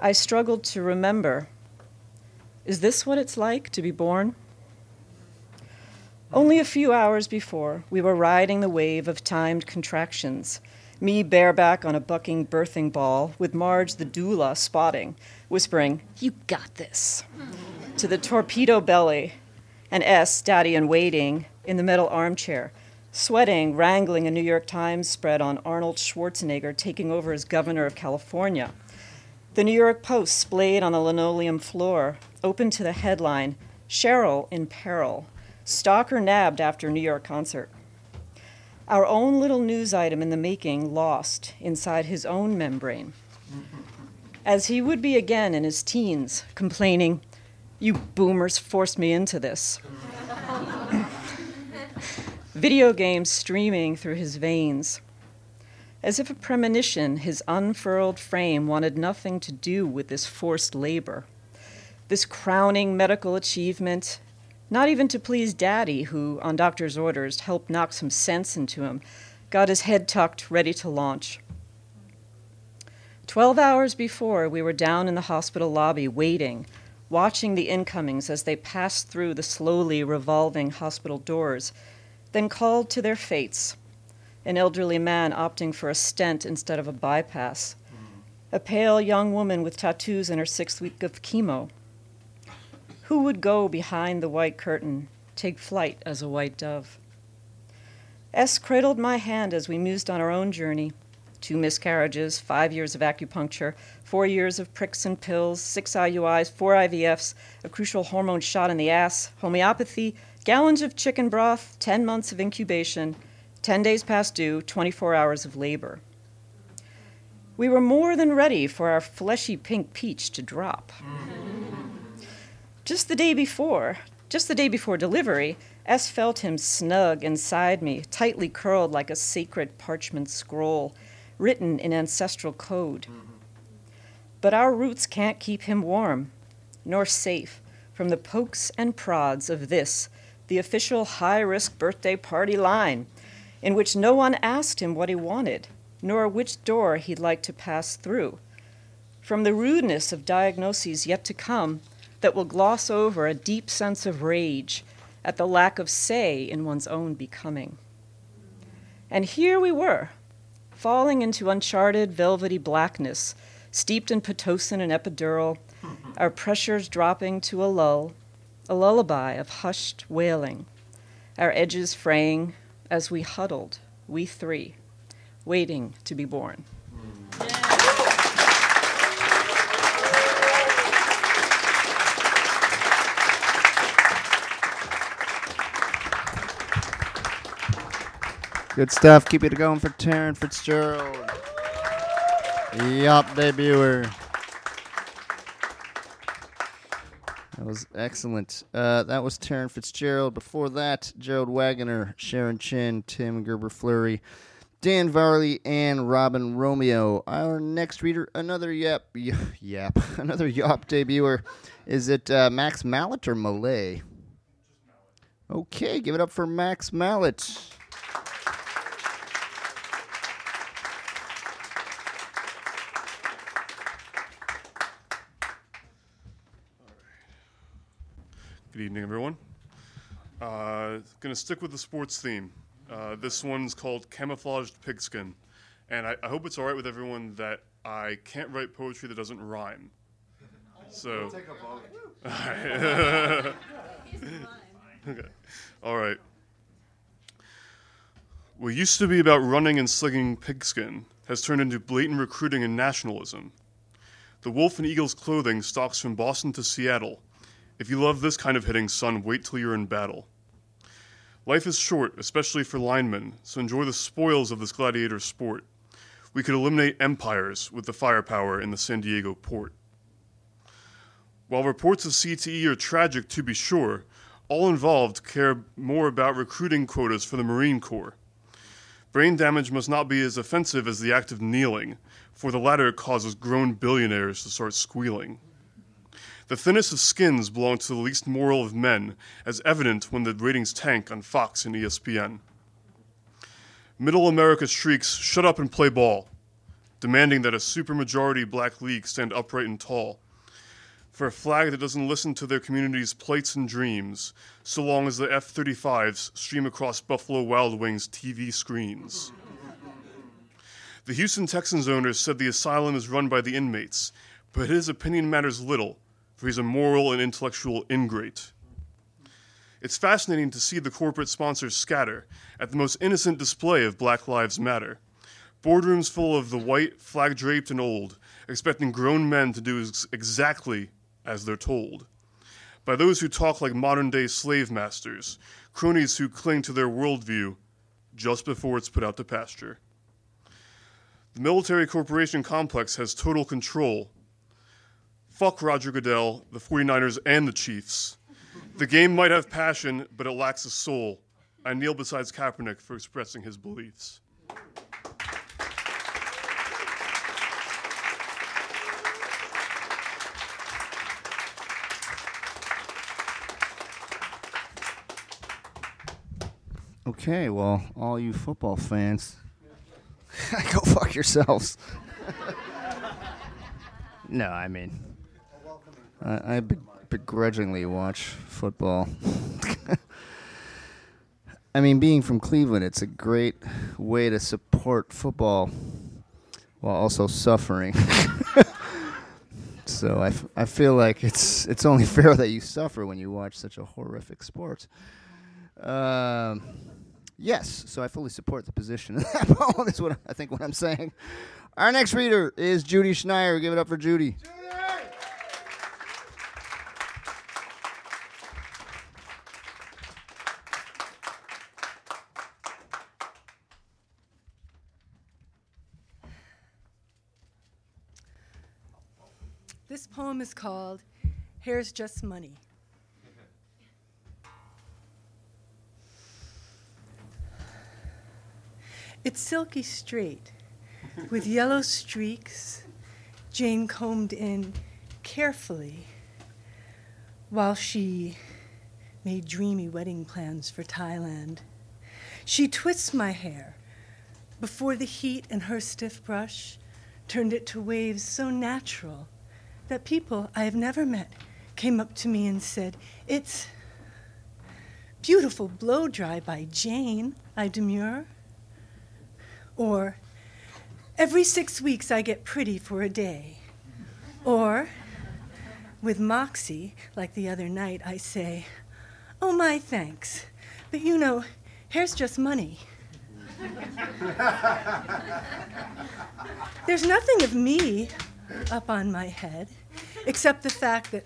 I struggled to remember is this what it's like to be born? Only a few hours before, we were riding the wave of timed contractions, me bareback on a bucking birthing ball, with Marge the doula spotting, whispering, You got this, to the torpedo belly, and S, daddy in waiting, in the metal armchair, sweating, wrangling a New York Times spread on Arnold Schwarzenegger taking over as governor of California. The New York Post splayed on the linoleum floor, open to the headline Cheryl in Peril, stalker nabbed after New York concert. Our own little news item in the making lost inside his own membrane. As he would be again in his teens, complaining, You boomers forced me into this. Video games streaming through his veins. As if a premonition, his unfurled frame wanted nothing to do with this forced labor, this crowning medical achievement, not even to please Daddy, who, on doctor's orders, helped knock some sense into him, got his head tucked, ready to launch. Twelve hours before, we were down in the hospital lobby waiting, watching the incomings as they passed through the slowly revolving hospital doors, then called to their fates an elderly man opting for a stent instead of a bypass, a pale young woman with tattoos in her sixth week of chemo. Who would go behind the white curtain, take flight as a white dove? S cradled my hand as we mused on our own journey. Two miscarriages, five years of acupuncture, four years of pricks and pills, six IUIs, four IVFs, a crucial hormone shot in the ass, homeopathy, gallons of chicken broth, 10 months of incubation, 10 days past due, 24 hours of labor. We were more than ready for our fleshy pink peach to drop. just the day before, just the day before delivery, S felt him snug inside me, tightly curled like a sacred parchment scroll, written in ancestral code. But our roots can't keep him warm, nor safe from the pokes and prods of this, the official high risk birthday party line in which no one asked him what he wanted, nor which door he'd like to pass through. From the rudeness of diagnoses yet to come that will gloss over a deep sense of rage at the lack of say in one's own becoming. And here we were, falling into uncharted velvety blackness, steeped in Pitocin and epidural, our pressures dropping to a lull, a lullaby of hushed wailing, our edges fraying, as we huddled, we three, waiting to be born. Good stuff. Keep it going for Taryn Fitzgerald. Yop, debuter. That was excellent. Uh, that was Taryn Fitzgerald. Before that, Gerald Wagoner, Sharon Chin, Tim Gerber Fleury, Dan Varley, and Robin Romeo. Our next reader, another yep, yep, another yop debuter. Is it uh, Max Mallet or Malay? Okay, give it up for Max Mallet. Good evening, everyone. Uh, going to stick with the sports theme. Uh, this one's called Camouflaged Pigskin. And I, I, hope it's all right with everyone that I can't write poetry that doesn't rhyme. So. All right. okay. All right. What used to be about running and slinging pigskin has turned into blatant recruiting and nationalism. The wolf in eagle's clothing stalks from Boston to Seattle if you love this kind of hitting, son, wait till you're in battle. Life is short, especially for linemen, so enjoy the spoils of this gladiator sport. we could eliminate empires with the firepower in the San Diego port. While reports of CTE are tragic to be sure, all involved care more about recruiting quotas for the Marine Corps. Brain damage must not be as offensive as the act of kneeling, for the latter causes grown billionaires to start squealing. The thinnest of skins belong to the least moral of men, as evident when the ratings tank on Fox and ESPN. Middle America shrieks, shut up and play ball, demanding that a supermajority black league stand upright and tall. For a flag that doesn't listen to their community's plights and dreams, so long as the F 35s stream across Buffalo Wild Wings TV screens. The Houston Texans owner said the asylum is run by the inmates, but his opinion matters little, for he's a moral and intellectual ingrate. It's fascinating to see the corporate sponsors scatter at the most innocent display of Black Lives Matter. Boardrooms full of the white, flag draped, and old, expecting grown men to do ex- exactly as they're told. By those who talk like modern day slave masters, cronies who cling to their worldview just before it's put out to pasture. The military corporation complex has total control. Fuck Roger Goodell, the 49ers, and the Chiefs. The game might have passion, but it lacks a soul. I kneel beside Kaepernick for expressing his beliefs. Okay, well, all you football fans, go fuck yourselves. no, I mean, I, I be- begrudgingly watch football. I mean, being from Cleveland, it's a great way to support football while also suffering. so I, f- I feel like it's it's only fair that you suffer when you watch such a horrific sport. Um, yes, so I fully support the position. That's what I think. What I'm saying. Our next reader is Judy Schneier. Give it up for Judy. This poem is called Hair's Just Money. It's silky straight, with yellow streaks, Jane combed in carefully while she made dreamy wedding plans for Thailand. She twists my hair before the heat and her stiff brush turned it to waves so natural that people I have never met came up to me and said, It's beautiful blow dry by Jane, I demur. Or, every six weeks I get pretty for a day. Or, with Moxie, like the other night, I say, Oh, my thanks. But you know, hair's just money. There's nothing of me up on my head, except the fact that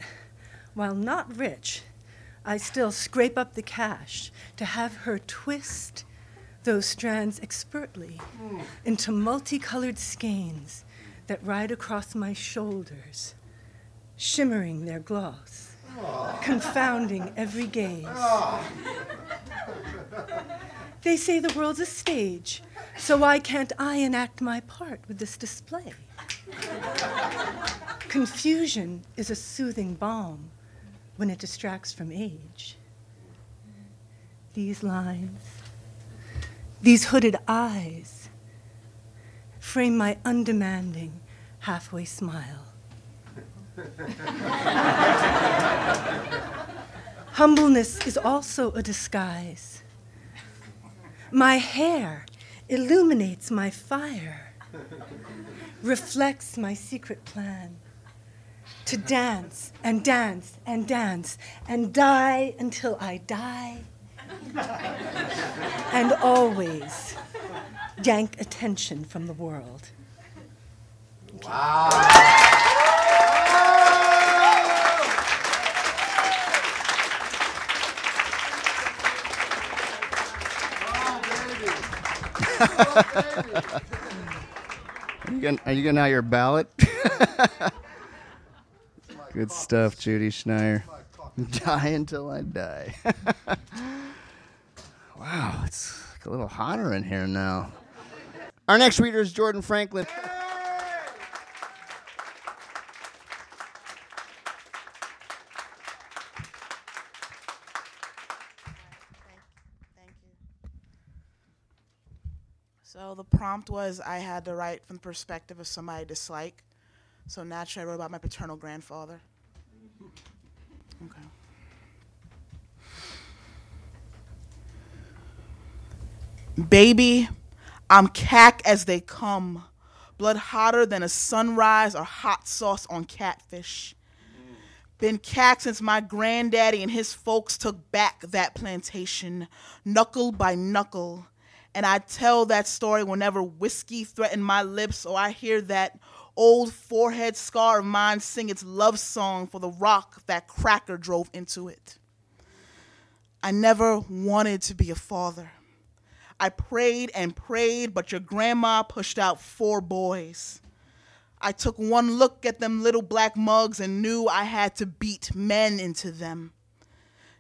while not rich, I still scrape up the cash to have her twist those strands expertly into multicolored skeins that ride across my shoulders, shimmering their gloss, confounding every gaze. They say the world's a stage, so why can't I enact my part with this display? Confusion is a soothing balm when it distracts from age. These lines, these hooded eyes, frame my undemanding halfway smile. Humbleness is also a disguise. My hair illuminates my fire, reflects my secret plan to dance and dance and dance and die until I die. and always yank attention from the world. You getting, are you getting out your ballot? Good stuff, Judy Schneier. Die until I die. wow, it's a little hotter in here now. Our next reader is Jordan Franklin. So the prompt was I had to write from the perspective of somebody I dislike. So naturally, I wrote about my paternal grandfather. Okay. Baby, I'm cack as they come, blood hotter than a sunrise or hot sauce on catfish. Been cack since my granddaddy and his folks took back that plantation, knuckle by knuckle. And I tell that story whenever whiskey threatened my lips, or I hear that old forehead scar of mine sing its love song for the rock that cracker drove into it. I never wanted to be a father. I prayed and prayed, but your grandma pushed out four boys. I took one look at them little black mugs and knew I had to beat men into them.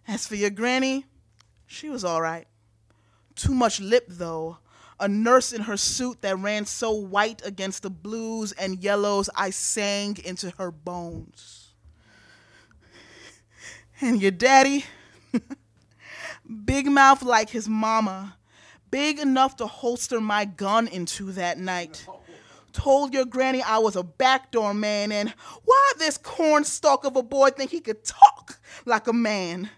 As for your granny, she was all right. Too much lip, though. A nurse in her suit that ran so white against the blues and yellows, I sang into her bones. And your daddy, big mouth like his mama, big enough to holster my gun into that night. Told your granny I was a backdoor man, and why this cornstalk of a boy think he could talk like a man?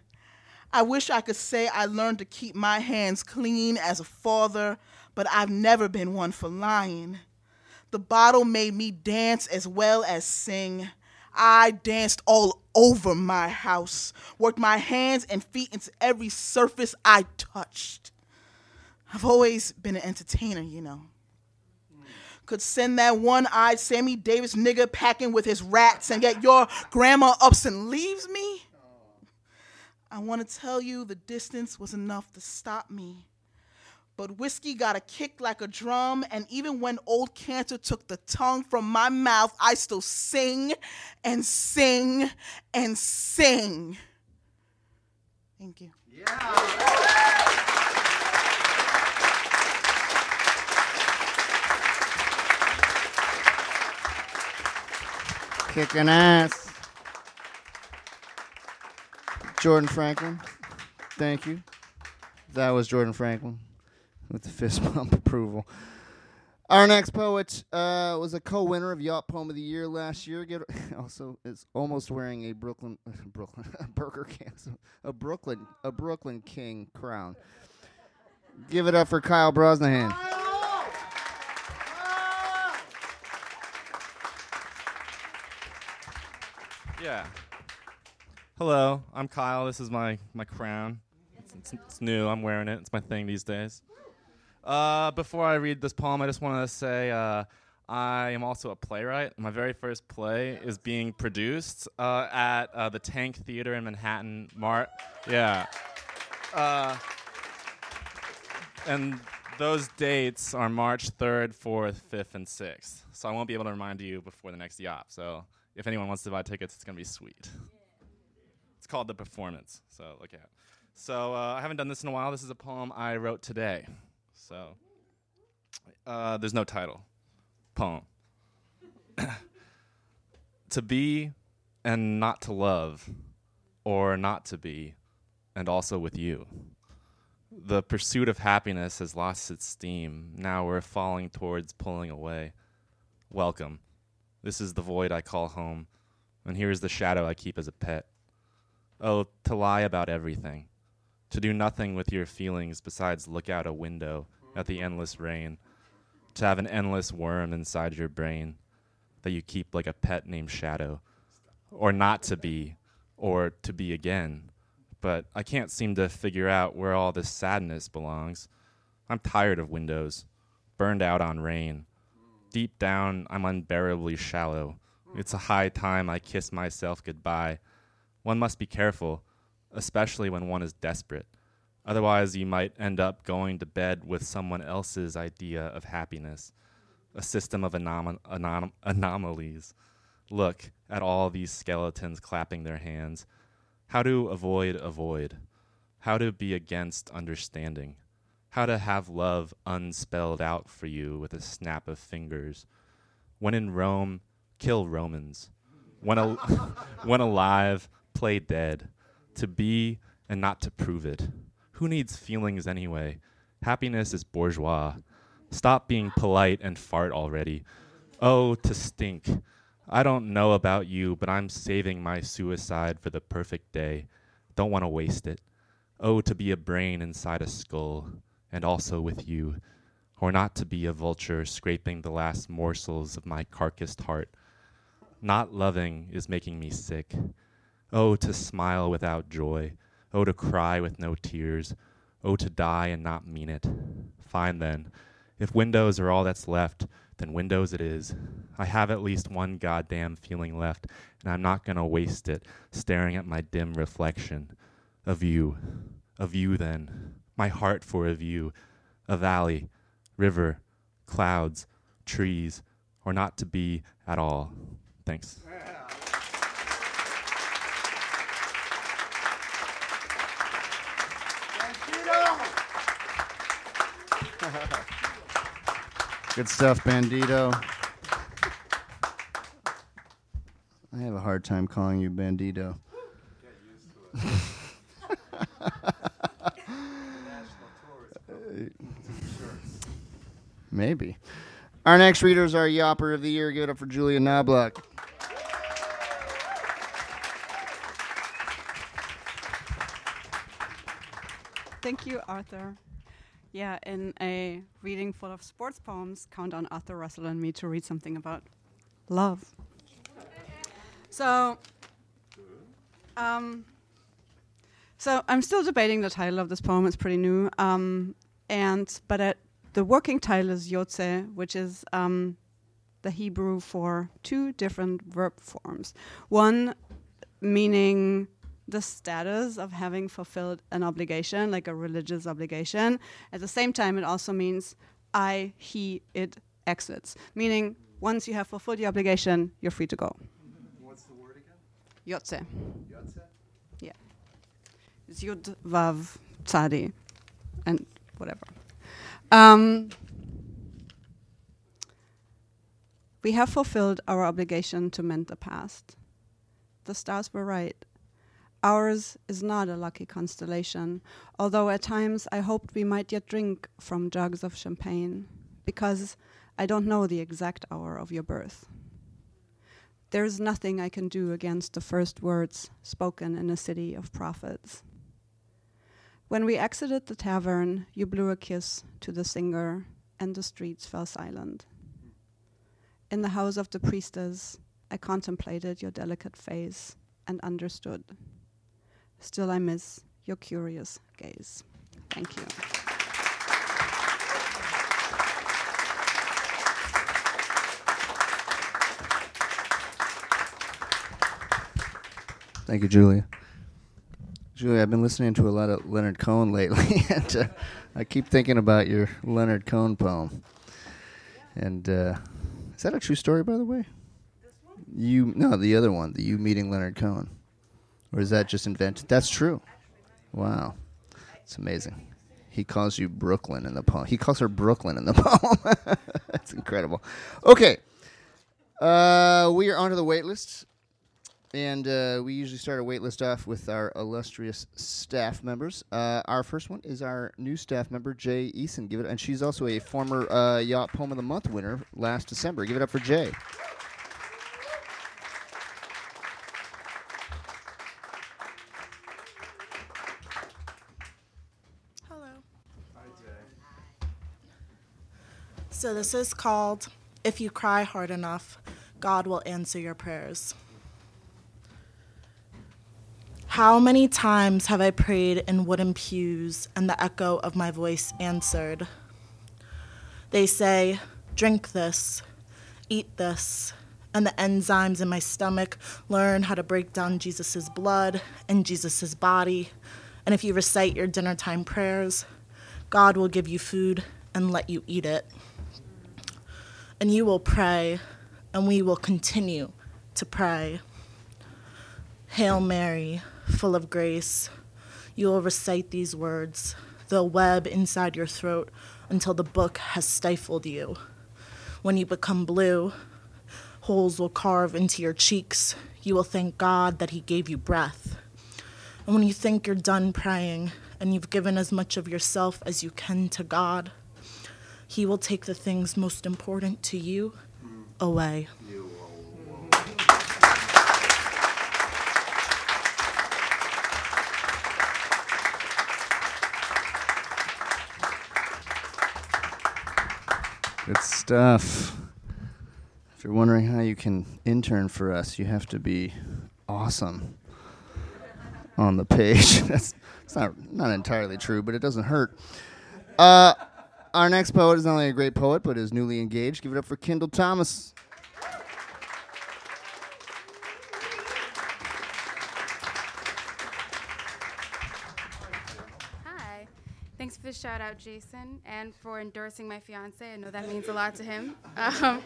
I wish I could say I learned to keep my hands clean as a father, but I've never been one for lying. The bottle made me dance as well as sing. I danced all over my house, worked my hands and feet into every surface I touched. I've always been an entertainer, you know. Could send that one eyed Sammy Davis nigga packing with his rats, and yet your grandma ups and leaves me? I want to tell you the distance was enough to stop me. But whiskey got a kick like a drum, and even when old cancer took the tongue from my mouth, I still sing and sing and sing. Thank you. Yeah. Kicking ass. Jordan Franklin. Thank you. That was Jordan Franklin with the fist bump approval. Our next poet uh, was a co-winner of Yop Poem of the Year last year. Get, also is almost wearing a Brooklyn Brooklyn a Burger King a Brooklyn a Brooklyn King crown. Give it up for Kyle Brosnahan. Yeah. Hello, I'm Kyle. This is my, my crown. It's, it's, it's new. I'm wearing it. It's my thing these days. Uh, before I read this poem, I just want to say uh, I am also a playwright. My very first play is being produced uh, at uh, the Tank Theater in Manhattan. Mar- yeah. Uh, and those dates are March 3rd, 4th, 5th, and 6th. So I won't be able to remind you before the next YOP. So if anyone wants to buy tickets, it's going to be sweet. Called The Performance. So look at. So uh, I haven't done this in a while. This is a poem I wrote today. So uh, there's no title. Poem. to be and not to love, or not to be, and also with you. The pursuit of happiness has lost its steam. Now we're falling towards pulling away. Welcome. This is the void I call home, and here is the shadow I keep as a pet. Oh, to lie about everything, to do nothing with your feelings besides look out a window at the endless rain, to have an endless worm inside your brain that you keep like a pet named Shadow, or not to be, or to be again. But I can't seem to figure out where all this sadness belongs. I'm tired of windows, burned out on rain. Deep down, I'm unbearably shallow. It's a high time I kiss myself goodbye. One must be careful, especially when one is desperate. Otherwise, you might end up going to bed with someone else's idea of happiness. a system of anom- anom- anomalies. Look at all these skeletons clapping their hands. How to avoid avoid. How to be against understanding. How to have love unspelled out for you with a snap of fingers. When in Rome, kill Romans. When, al- when alive, play dead. To be and not to prove it. Who needs feelings anyway? Happiness is bourgeois. Stop being polite and fart already. Oh, to stink. I don't know about you, but I'm saving my suicide for the perfect day. Don't want to waste it. Oh, to be a brain inside a skull, and also with you. Or not to be a vulture scraping the last morsels of my carcassed heart. Not loving is making me sick. Oh, to smile without joy. Oh, to cry with no tears. Oh, to die and not mean it. Fine then. If windows are all that's left, then windows it is. I have at least one goddamn feeling left, and I'm not going to waste it staring at my dim reflection. Of you. Of you, then. My heart for a view. A valley, river, clouds, trees, or not to be at all. Thanks. Good stuff, Bandito. I have a hard time calling you Bandito. Maybe. Our next reader is our Yopper of the Year. Give it up for Julia Knobloch. Thank you, Arthur. Yeah, in a reading full of sports poems, count on Arthur Russell and me to read something about love. So, um, so I'm still debating the title of this poem. It's pretty new, um, and but the working title is Yotze, which is um, the Hebrew for two different verb forms. One meaning the status of having fulfilled an obligation, like a religious obligation. At the same time, it also means I, he, it exits, meaning once you have fulfilled the obligation, you're free to go. What's the word again? Yotze. Yotze? Yeah. It's Yud, Vav, Tzadi, and whatever. Um, we have fulfilled our obligation to mend the past. The stars were right. Ours is not a lucky constellation, although at times I hoped we might yet drink from jugs of champagne, because I don't know the exact hour of your birth. There is nothing I can do against the first words spoken in a city of prophets. When we exited the tavern, you blew a kiss to the singer, and the streets fell silent. In the house of the priestess, I contemplated your delicate face and understood. Still, I miss your curious gaze. Thank you. Thank you, Julia. Julia, I've been listening to a lot of Leonard Cohen lately, and uh, I keep thinking about your Leonard Cohen poem. And uh, is that a true story, by the way? This one you no, the other one, the you meeting Leonard Cohen, or is that just invented? That's true. Wow, it's amazing. He calls you Brooklyn in the poem. He calls her Brooklyn in the poem. That's incredible. Okay, uh, we are onto the wait list. And uh, we usually start a wait list off with our illustrious staff members. Uh, our first one is our new staff member, Jay Eason. Give it, and she's also a former uh, Yop Poem of the Month winner last December. Give it up for Jay. So this is called If You Cry Hard Enough, God Will Answer Your Prayers. How many times have I prayed in wooden pews and the echo of my voice answered? They say, drink this, eat this, and the enzymes in my stomach learn how to break down Jesus' blood and Jesus' body. And if you recite your dinner time prayers, God will give you food and let you eat it. And you will pray, and we will continue to pray. Hail Mary, full of grace, you will recite these words, they'll web inside your throat until the book has stifled you. When you become blue, holes will carve into your cheeks. You will thank God that He gave you breath. And when you think you're done praying and you've given as much of yourself as you can to God, He will take the things most important to you away. Good stuff. If you're wondering how you can intern for us, you have to be awesome on the page. That's it's not not entirely true, but it doesn't hurt. Uh, our next poet is not only a great poet, but is newly engaged. Give it up for Kendall Thomas. Hi. Thanks for the shout out, Jason, and for endorsing my fiance. I know that means a lot to him. Um,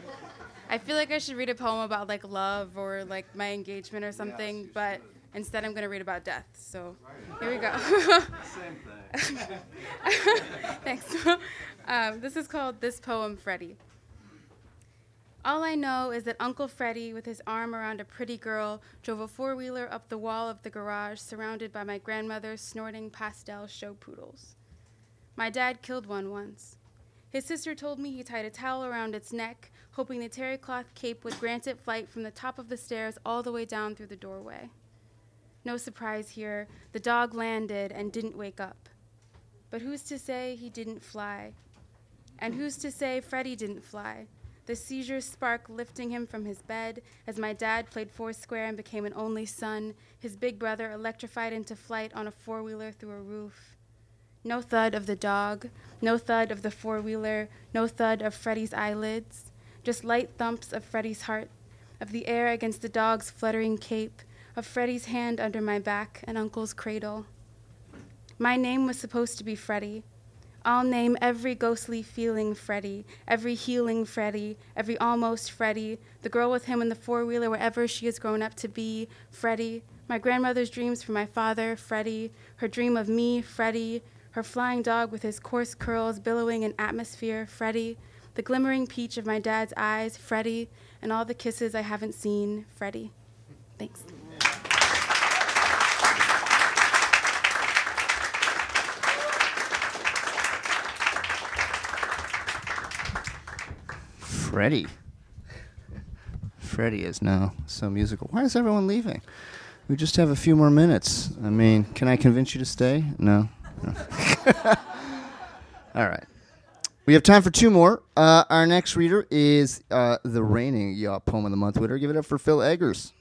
I feel like I should read a poem about like love or like my engagement or something, but instead I'm going to read about death. So here we go. Same thing. Thanks. Um, this is called This Poem, Freddie. All I know is that Uncle Freddie, with his arm around a pretty girl, drove a four wheeler up the wall of the garage surrounded by my grandmother's snorting pastel show poodles. My dad killed one once. His sister told me he tied a towel around its neck, hoping the terry cloth cape would grant it flight from the top of the stairs all the way down through the doorway. No surprise here, the dog landed and didn't wake up. But who's to say he didn't fly? And who's to say Freddie didn't fly? The seizure spark lifting him from his bed as my dad played foursquare and became an only son, his big brother electrified into flight on a four wheeler through a roof. No thud of the dog, no thud of the four wheeler, no thud of Freddie's eyelids, just light thumps of Freddie's heart, of the air against the dog's fluttering cape, of Freddie's hand under my back and Uncle's cradle. My name was supposed to be Freddie. I'll name every ghostly feeling Freddie, every healing Freddie, every almost Freddie, the girl with him in the four wheeler wherever she has grown up to be, Freddie, my grandmother's dreams for my father, Freddie, her dream of me, Freddie, her flying dog with his coarse curls billowing in atmosphere, Freddie, the glimmering peach of my dad's eyes, Freddie, and all the kisses I haven't seen, Freddie. Thanks. Freddie. Freddie is now so musical. Why is everyone leaving? We just have a few more minutes. I mean, can I convince you to stay? No. No. All right. We have time for two more. Uh, our next reader is uh, the reigning Poem of the Month winner. Give it up for Phil Eggers.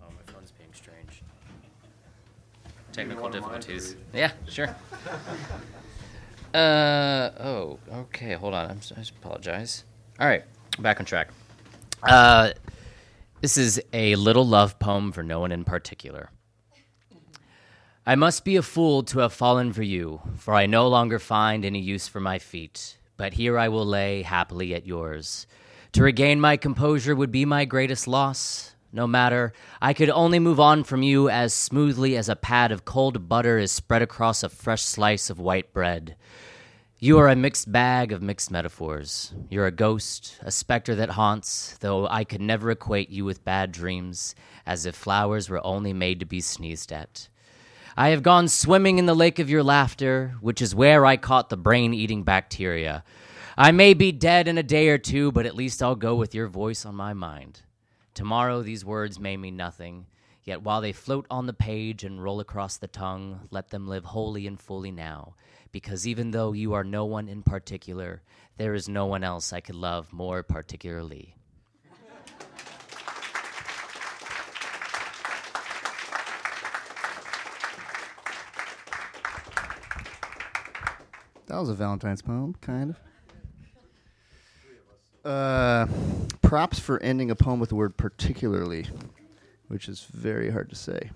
Oh, my phone's being strange. Yeah, sure. Uh oh. Okay, hold on. I'm, I just apologize. All right, back on track. Uh, this is a little love poem for no one in particular. I must be a fool to have fallen for you, for I no longer find any use for my feet. But here I will lay happily at yours. To regain my composure would be my greatest loss. No matter, I could only move on from you as smoothly as a pad of cold butter is spread across a fresh slice of white bread. You are a mixed bag of mixed metaphors. You're a ghost, a specter that haunts, though I could never equate you with bad dreams, as if flowers were only made to be sneezed at. I have gone swimming in the lake of your laughter, which is where I caught the brain eating bacteria. I may be dead in a day or two, but at least I'll go with your voice on my mind. Tomorrow these words may mean nothing, yet while they float on the page and roll across the tongue, let them live wholly and fully now, because even though you are no one in particular, there is no one else I could love more particularly. That was a Valentine's poem, kind of. Uh, props for ending a poem with the word particularly. which is very hard to say.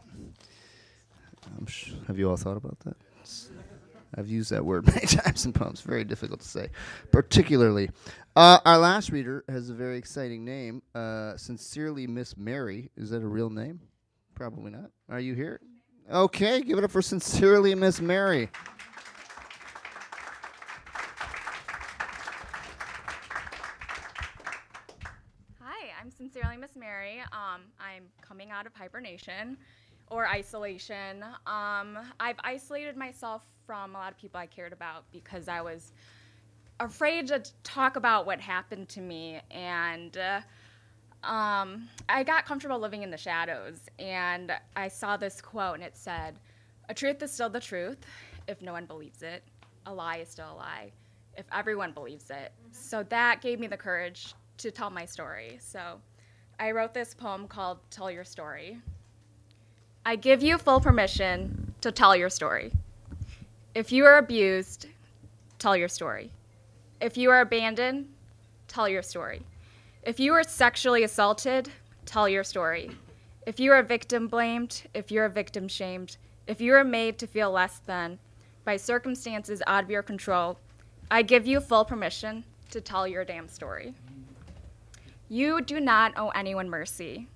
Sh- have you all thought about that? I've used that word many times in poems. Very difficult to say, particularly. Uh, our last reader has a very exciting name. Uh, Sincerely, Miss Mary. Is that a real name? Probably not. Are you here? Okay, give it up for Sincerely, Miss Mary. Sincerely Miss Mary. Um, I'm coming out of hibernation or isolation. Um, I've isolated myself from a lot of people I cared about because I was afraid to talk about what happened to me, and uh, um, I got comfortable living in the shadows. And I saw this quote, and it said, "A truth is still the truth if no one believes it. A lie is still a lie if everyone believes it." So that gave me the courage to tell my story. So I wrote this poem called Tell Your Story. I give you full permission to tell your story. If you are abused, tell your story. If you are abandoned, tell your story. If you are sexually assaulted, tell your story. If you are victim blamed, if you're victim shamed, if you are made to feel less than by circumstances out of your control, I give you full permission to tell your damn story. You do not owe anyone mercy.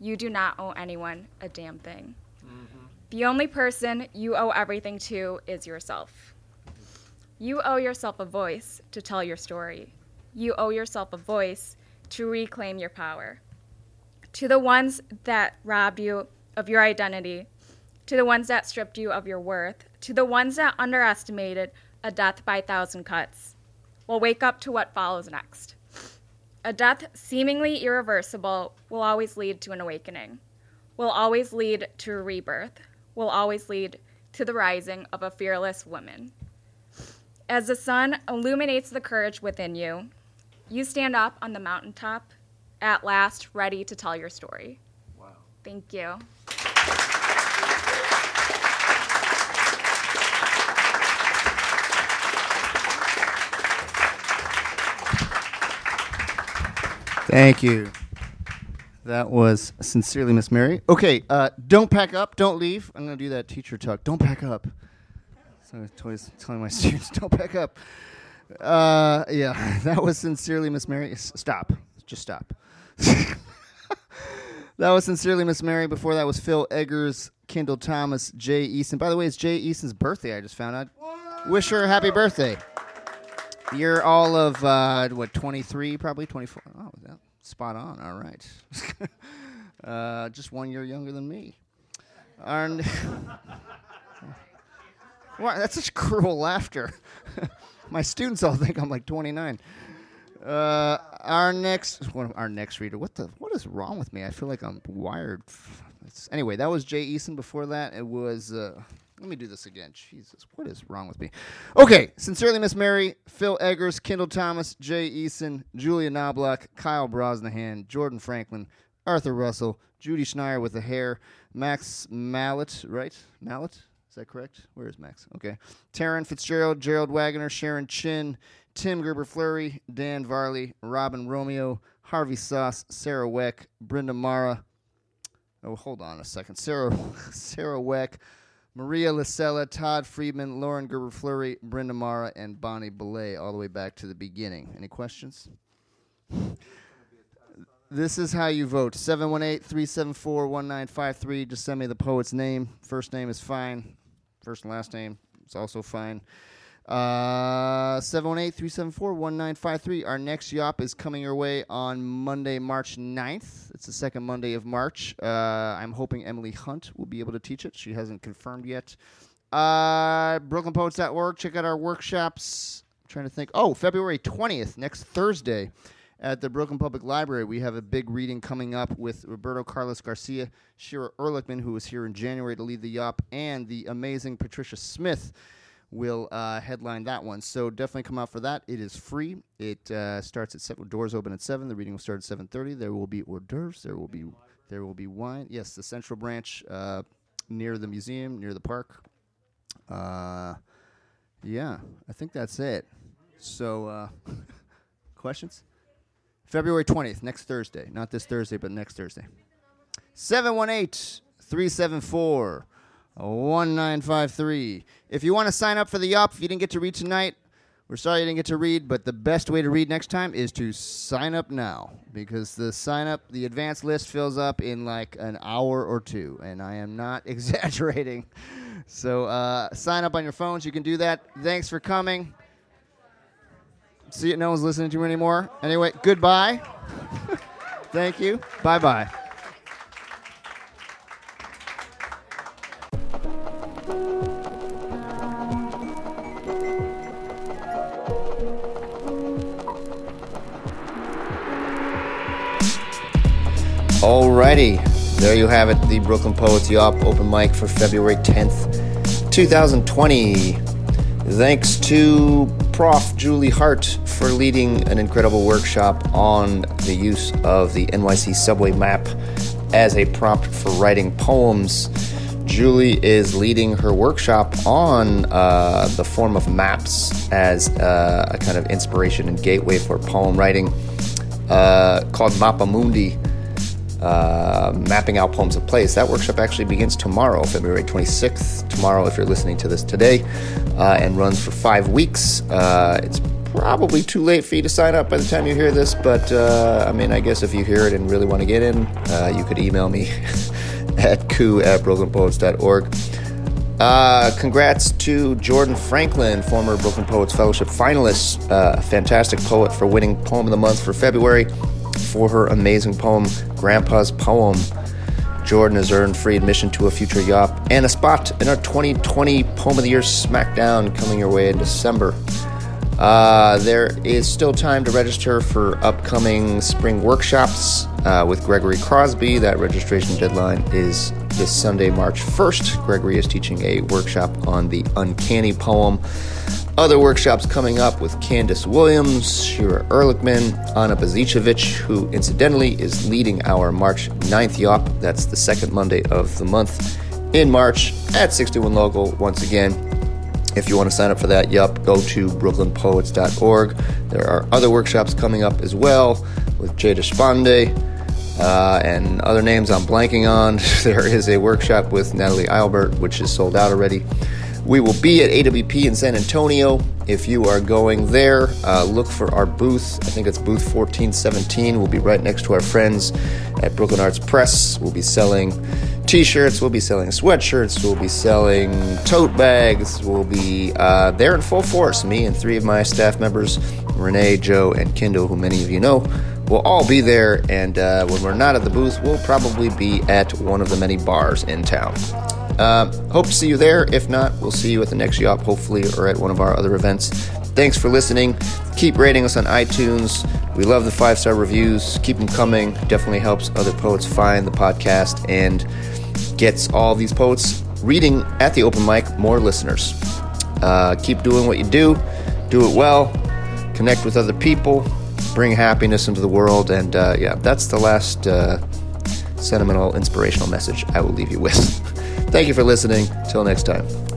You do not owe anyone a damn thing. Mm-hmm. The only person you owe everything to is yourself. You owe yourself a voice to tell your story. You owe yourself a voice to reclaim your power. To the ones that robbed you of your identity, to the ones that stripped you of your worth, to the ones that underestimated a death by a thousand cuts, will wake up to what follows next. A death seemingly irreversible will always lead to an awakening, will always lead to a rebirth, will always lead to the rising of a fearless woman. As the sun illuminates the courage within you, you stand up on the mountaintop, at last ready to tell your story. Wow. Thank you. Thank you. That was sincerely Miss Mary. Okay, uh, don't pack up, don't leave. I'm gonna do that teacher talk. Don't pack up. So I always telling my students, don't pack up. Uh, yeah, that was sincerely Miss Mary. S- Stop. Just stop. that was sincerely Miss Mary. Before that was Phil Eggers, Kendall Thomas, Jay Easton. By the way, it's Jay Easton's birthday. I just found out. Wish her a happy birthday. You're all of uh, what 23, probably 24. Oh, yeah, spot on. All right. uh, just one year younger than me. And that's such cruel laughter. My students all think I'm like 29. Uh, our next, our next reader. What the? What is wrong with me? I feel like I'm wired. Anyway, that was Jay Eason. Before that, it was. Let me do this again. Jesus, what is wrong with me? Okay, sincerely, Miss Mary, Phil Eggers, Kendall Thomas, Jay Eason, Julia Knobloch, Kyle Brosnahan, Jordan Franklin, Arthur Russell, Judy Schneier with the hair, Max Mallet, right? Mallet? Is that correct? Where is Max? Okay. Taryn Fitzgerald, Gerald Wagoner, Sharon Chin, Tim Gerber Fleury, Dan Varley, Robin Romeo, Harvey Sauce, Sarah Weck, Brenda Mara. Oh, hold on a second. Sarah Sarah Weck, Maria Lisella, Todd Friedman, Lauren Gerber Fleury, Brenda Mara, and Bonnie Belay, all the way back to the beginning. Any questions? This is how you vote 718 374 1953. Just send me the poet's name. First name is fine. First and last name is also fine. Uh, 718 374 1953. Our next YOP is coming your way on Monday, March 9th. It's the second Monday of March. Uh, I'm hoping Emily Hunt will be able to teach it. She hasn't confirmed yet. Uh, BrooklynPoets.org. Check out our workshops. I'm trying to think. Oh, February 20th, next Thursday at the Brooklyn Public Library. We have a big reading coming up with Roberto Carlos Garcia, Shira Erlichman, who was here in January to lead the YOP, and the amazing Patricia Smith will uh, headline that one. So definitely come out for that. It is free. It uh, starts at seven. Doors open at seven. The reading will start at seven thirty. There will be hors d'oeuvres. There will be there will be wine. Yes, the Central Branch uh, near the museum, near the park. Uh, yeah, I think that's it. So, uh, questions? February 20th, next Thursday. Not this Thursday, but next Thursday. 718 374 1953. If you want to sign up for the YOP, if you didn't get to read tonight, we're sorry you didn't get to read, but the best way to read next time is to sign up now because the sign up, the advance list fills up in like an hour or two, and I am not exaggerating. So uh, sign up on your phones. You can do that. Thanks for coming. See, no one's listening to me anymore. Anyway, goodbye. Thank you. Bye bye. Alrighty, there you have it, the Brooklyn Poets Yop open mic for February 10th, 2020. Thanks to Prof. Julie Hart for leading an incredible workshop on the use of the NYC subway map as a prompt for writing poems. Julie is leading her workshop on uh, the form of maps as uh, a kind of inspiration and gateway for poem writing uh, called Mappa Mundi uh, mapping out poems of place. That workshop actually begins tomorrow, February 26th. Tomorrow, if you're listening to this today, uh, and runs for five weeks. Uh, it's probably too late for you to sign up by the time you hear this, but uh, I mean, I guess if you hear it and really want to get in, uh, you could email me at coup at brooklynpoets.org. Uh, congrats to Jordan Franklin, former Brooklyn Poets Fellowship finalist, uh, fantastic poet for winning Poem of the Month for February for her amazing poem, Grandpa's Poem. Jordan has earned free admission to a future YOP and a spot in our 2020 Poem of the Year Smackdown coming your way in December. Uh, there is still time to register for upcoming spring workshops uh, with Gregory Crosby. That registration deadline is this Sunday, March 1st. Gregory is teaching a workshop on the uncanny poem. Other workshops coming up with Candace Williams, Shira Erlichman, Anna Božičević, who incidentally is leading our March 9th YOP. That's the second Monday of the month in March at 61 Local. Once again, if you want to sign up for that, yup, go to brooklynpoets.org. There are other workshops coming up as well with Jay Deshpande uh, and other names I'm blanking on. There is a workshop with Natalie Albert, which is sold out already. We will be at AWP in San Antonio. If you are going there, uh, look for our booth. I think it's booth 1417. We'll be right next to our friends at Brooklyn Arts Press. We'll be selling t shirts, we'll be selling sweatshirts, we'll be selling tote bags. We'll be uh, there in full force. Me and three of my staff members, Renee, Joe, and Kendall, who many of you know, will all be there. And uh, when we're not at the booth, we'll probably be at one of the many bars in town. Uh, hope to see you there. If not, we'll see you at the next YOP, hopefully, or at one of our other events. Thanks for listening. Keep rating us on iTunes. We love the five star reviews. Keep them coming. Definitely helps other poets find the podcast and gets all these poets reading at the open mic more listeners. Uh, keep doing what you do. Do it well. Connect with other people. Bring happiness into the world. And uh, yeah, that's the last uh, sentimental, inspirational message I will leave you with. Thank you for listening. Till next time.